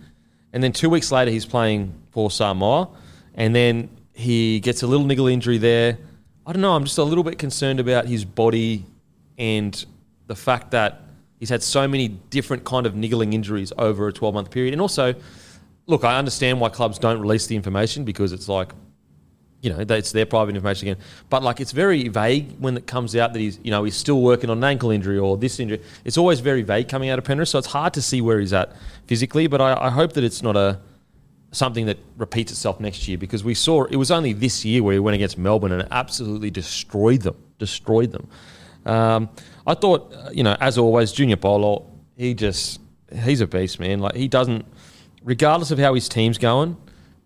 and then two weeks later, he's playing for Samoa, and then he gets a little niggle injury there. I don't know. I'm just a little bit concerned about his body and the fact that he's had so many different kind of niggling injuries over a 12 month period, and also look, I understand why clubs don't release the information because it's like, you know, it's their private information again. But like, it's very vague when it comes out that he's, you know, he's still working on an ankle injury or this injury. It's always very vague coming out of Penrith, so it's hard to see where he's at physically. But I, I hope that it's not a something that repeats itself next year because we saw it was only this year where he went against Melbourne and absolutely destroyed them, destroyed them. Um, I thought, you know, as always, Junior Paulo, he just he's a beast, man. Like he doesn't, regardless of how his team's going,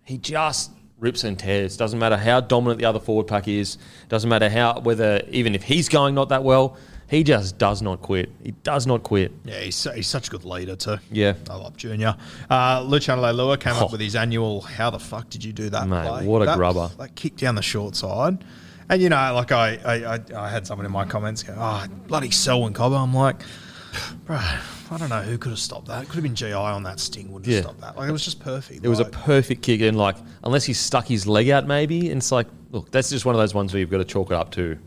he just rips and tears. Doesn't matter how dominant the other forward pack is. Doesn't matter how whether even if he's going not that well, he just does not quit. He does not quit. Yeah, he's, he's such a good leader too. Yeah. I love Junior. Uh, Luciano Leilua came Oh. up with his annual. How the fuck did you do that? Mate, play? what a that, grubber. That kick down the short side, and you know, like I, I, I, I had someone in my comments go, "Oh, bloody Selwyn Cobbo." I'm like, bro, I don't know who could have stopped that. It could have been GI on that sting. Wouldn't Yeah. have stopped that. Like it was just perfect. It was a Like, perfect kick, and like unless he stuck his leg out, maybe. And it's like, look, that's just one of those ones where you've got to chalk it up to.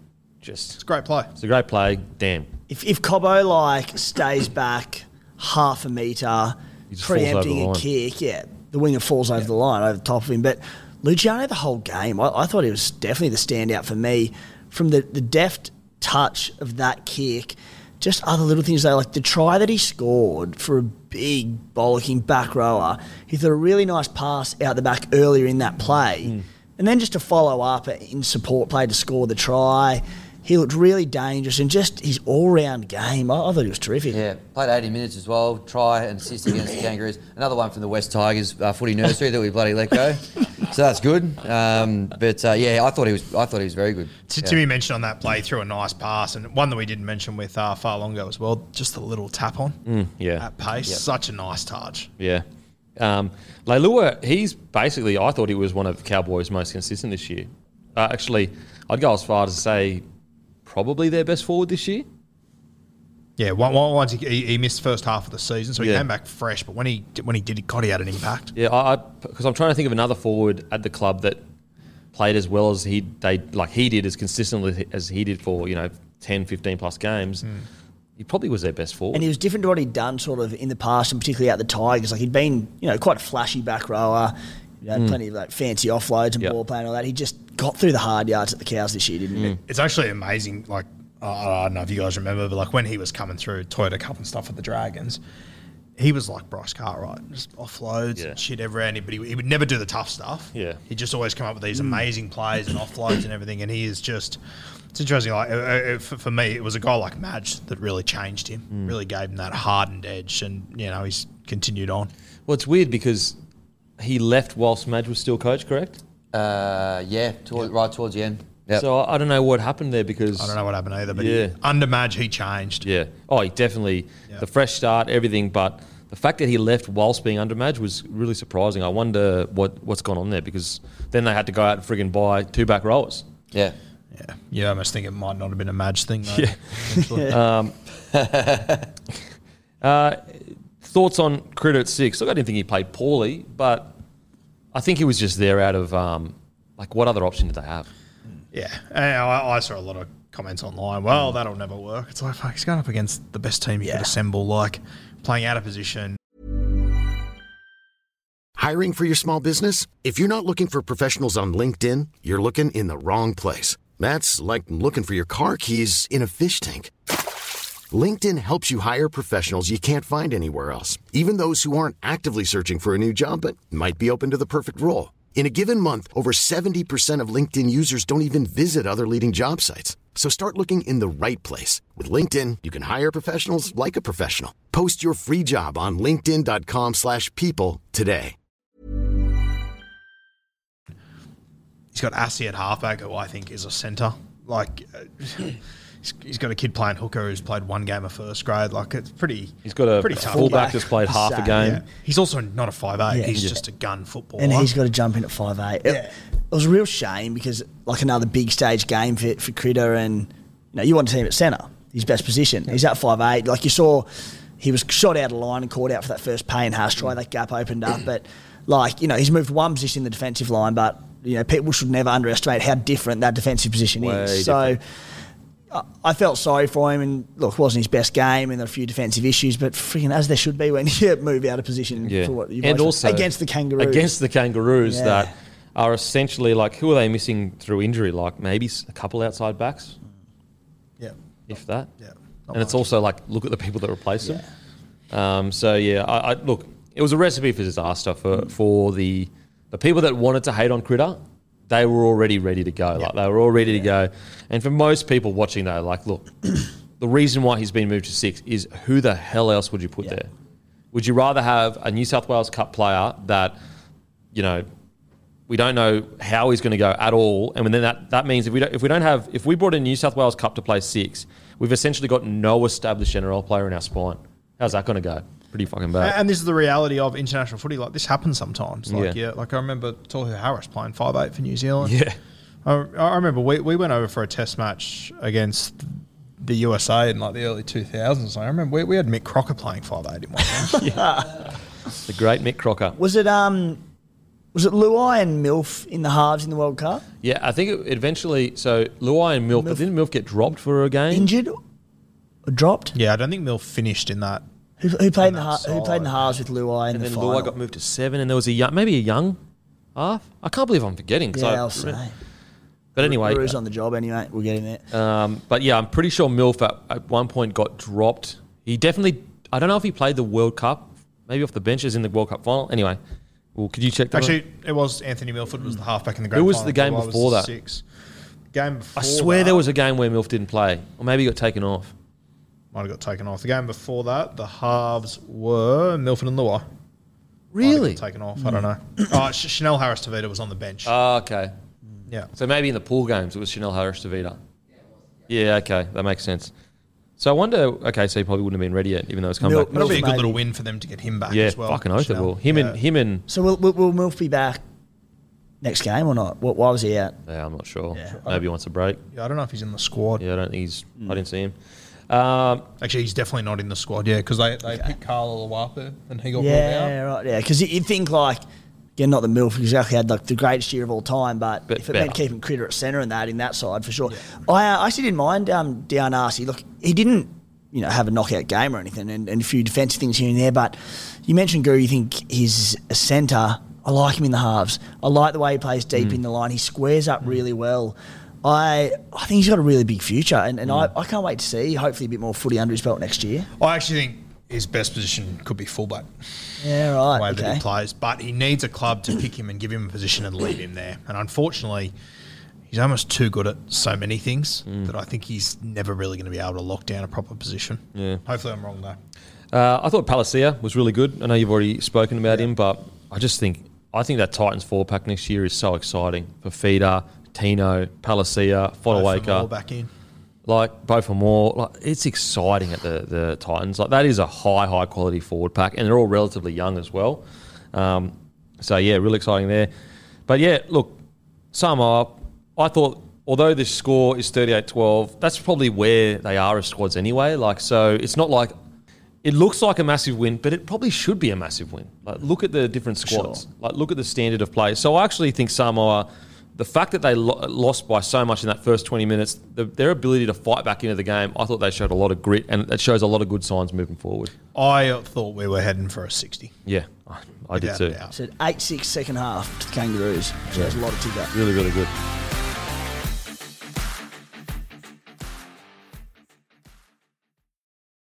Just it's a great play. it's a great play. Damn. If, if Cobbo like stays back half a metre, He just falls preempting the a line. kick, yeah, the winger falls over the line over the top of him. But Luciano, the whole game, I, I thought he was definitely the standout for me from the, the deft touch of that kick. Just other little things though, like the try that he scored for a big bollocking back rower. He thought a really nice pass out the back earlier in that play. Hmm. And then just to follow up in support play to score the try. He looked really dangerous and just his all round game. I, I thought he was terrific. Yeah, played 80 minutes as well. Try and assist against the Kangaroos. Another one from the West Tigers uh, footy nursery that we bloody let go. So that's good. Um, but uh, yeah, I thought he was. I thought he was very good. T- Yeah. Timmy mentioned on that play through a nice pass, and one that we didn't mention with uh, Fa'alogo as well. Just a little tap on Mm, yeah. at pace. Yep. Such a nice touch. Yeah. Um, Leilua, he's basically, I thought he was one of the Cowboys' most consistent this year. Uh, actually, I'd go as far as to say probably their best forward this year. Yeah, one, one, once he, he, he missed the first half of the season, so he Yeah. came back fresh. But when he when he did, God, he had an impact. Yeah, I because I'm trying to think of another forward at the club that played as well as he they like he did as consistently as he did for you know 10, 15 plus games. Hmm. He probably was their best forward. And he was different to what he'd done sort of in the past, and particularly at the Tigers. Like he'd been, you know, quite a flashy back rower, you know, hmm. plenty of like fancy offloads and Yep. ball play and all that. He just got through the hard yards at the Cows this year, didn't he? It's actually amazing. Like I don't know if you guys remember, but like when he was coming through Toyota Cup and stuff with the Dragons, he was like Bryce Cartwright, just offloads Yeah. and shit everywhere. And he, but he, he would never do the tough stuff. Yeah. he just always come up with these amazing plays and offloads and everything. And he is just. It's interesting. Like uh, uh, for, for me, it was a guy like Madge that really changed him, really gave him that hardened edge, and you know he's continued on. well, it's weird because he left whilst Madge was still coach, correct? Uh, yeah, toward, right towards the end. Yep. So I I don't know what happened there because I don't know what happened either, but Yeah. he, under Madge he changed. Yeah. Oh, he definitely Yeah. the fresh start, everything. But the fact that he left whilst being under Madge was really surprising. I wonder what what's gone on there because then they had to go out and frigging buy two back rowers. yeah. Yeah, you almost think it might not have been a Madge thing. Though, Yeah. eventually. Uh, thoughts on Critter at six? Look, I didn't think he played poorly, but I think he was just there out of um, like what other option did they have? Yeah, I, I saw a lot of comments online. Well, mm. that'll never work. It's like fuck, he's going up against the best team you Yeah. could assemble, like playing out of position. Hiring for your small business? If you're not looking for professionals on LinkedIn, you're looking in the wrong place. That's like looking for your car keys in a fish tank. LinkedIn helps you hire professionals you can't find anywhere else, even those who aren't actively searching for a new job but might be open to the perfect role. In a given month, over 70% of LinkedIn users don't even visit other leading job sites. So start looking in the right place. With LinkedIn, you can hire professionals like a professional. Post your free job on linkedin.com/people slash people today. He's got Assie at halfback, who I think is a centre. Like, uh, he's, he's got a kid playing hooker who's played one game of first grade. Like, it's pretty. He's got a pretty tough. fullback that's played half a game. Yeah. He's also not a five eight. Yeah. he's Yeah. just a gun footballer. And he's got to jump in at five eight. It, Yeah. it was a real shame because like another big stage game for for Critter, and you know you want to see him at centre, his best position. He's at five eight. Like you saw, he was shot out of line and caught out for that first Payne Haas try. That gap opened up, but like you know he's moved one position in the defensive line, but you know people should never underestimate how different that defensive position Way is. So. different. I- I felt sorry for him, and look, it wasn't his best game, and there were a few defensive issues, but freaking as there should be when you move out of position Yeah, for what you and also against the Kangaroos. Against the Kangaroos Yeah. that are essentially like who are they missing through injury? Like maybe a couple outside backs, yeah, if that. yeah. And it's also like look at the people that replace them. Um, so yeah, I, I look. it was a recipe for disaster for for the the people that wanted to hate on Critter. They were already ready to go. Like they were all ready to go. And for most people watching, though, like, look, the reason why he's been moved to six is who the hell else would you put there? Would you rather have a New South Wales Cup player that, you know, we don't know how he's going to go at all, and then that, that means if we don't if we don't have if we brought a New South Wales Cup to play six, we've essentially got no established NRL player in our spine. How's that going to go? Pretty fucking bad. And this is the reality of international footy. Like this happens sometimes. Like Yeah. yeah, like I remember Tohu Harris playing five eight for New Zealand. Yeah. I, I remember we, we went over for a test match against the USA in like the early two thousands. I remember we, we had Mick Crocker playing five eight in one game. The great Mick Crocker. Was it um, was it Luai and Milf in the halves in the World Cup? Yeah, I think it eventually. So Luai and Milk, but didn't Milk get dropped for a game? Injured dropped? yeah, I don't think Mill finished in that. Who, who played in the that who played in the halves with Luai in and the then final? Luai got moved to seven, and there was a young, maybe a young half. I can't believe I'm forgetting. 'cause Yeah, I- I'll say. But anyway, Rue's on the job anyway. We'll get him there. Um, but yeah, I'm pretty sure Milf at, at one point got dropped. He definitely, I don't know if he played the World Cup, maybe off the benches in the World Cup final. Anyway, well, could you check that? Actually, it was Anthony Milford was the halfback in the grand Who was final. the game Luai was before that? Six. Game before I swear that- there was a game where Milf didn't play, or maybe he got taken off. Might have got taken off. The game before that, the halves were Milford and Luai. Might have Really? got taken off. I don't hmm. know. Oh, Ch- Chanel Harris Tavita was on the bench. Oh, okay. Hmm. yeah. So maybe in the pool games it was Chanel Harris Tavita. Yeah, okay, that makes sense. So I wonder. Okay, so he probably wouldn't have been ready yet, even though it's coming Mil- back. That'll be a Milf good little win for them to get him back yeah, as well. fucking oath it will. Him Yeah. and him and So will, will, will Milf be back next game or not? What, why was he out? yeah, I'm not sure. Yeah. Maybe he wants a break. Yeah, I don't know if he's in the squad. Yeah, I don't think he's. I hmm. didn't see him. Um, Actually, he's definitely not in the squad. Yeah, because they, they picked Carl Lawapu and he got brought Yeah, out. right. Yeah, because you'd think like, again, not the Milf exactly had like the greatest year of all time, but, But if it meant keeping Critter at centre and that in that side for sure. I uh, actually didn't mind um, Dianasi. Look, he didn't, you know, have a knockout game or anything, and, and a few defensive things here and there. But you mentioned Guru. You think he's a centre. I like him in the halves. I like the way he plays deep Mm. in the line. He squares up really well. I I think he's got a really big future, and, and Mm. I, I can't wait to see hopefully a bit more footy under his belt next year. I actually think his best position could be fullback, Yeah, right. the right. way that he plays. But he needs a club to pick him and give him a position and leave him there. And unfortunately, he's almost too good at so many things Mm. that I think he's never really going to be able to lock down a proper position. Yeah. Hopefully, I'm wrong though. Uh, I thought Palasia was really good. I know you've already spoken about him, but I just think I think that Titans four pack next year is so exciting for Feeder, Tino, Palasia, Both of Fotuaika, back in. like both for more. Like it's exciting at the the Titans. Like that is a high high quality forward pack, and they're all relatively young as well. Um, so yeah, really exciting there. But yeah, look, Samoa. I thought although this score is 38-12, that's probably where they are as squads anyway. Like so, it's not like it looks like a massive win, but it probably should be a massive win. Like, look at the different squads. Like, look at the standard of play. So, I actually think Samoa, the fact that they lo- lost by so much in that first 20 minutes, the, their ability to fight back into the game, I thought they showed a lot of grit, and it shows a lot of good signs moving forward. I thought we were heading for a 60. Yeah, I, I did too. a doubt. Said 8 6 second half to the Kangaroos. So there's a lot of ticker. Really, really good.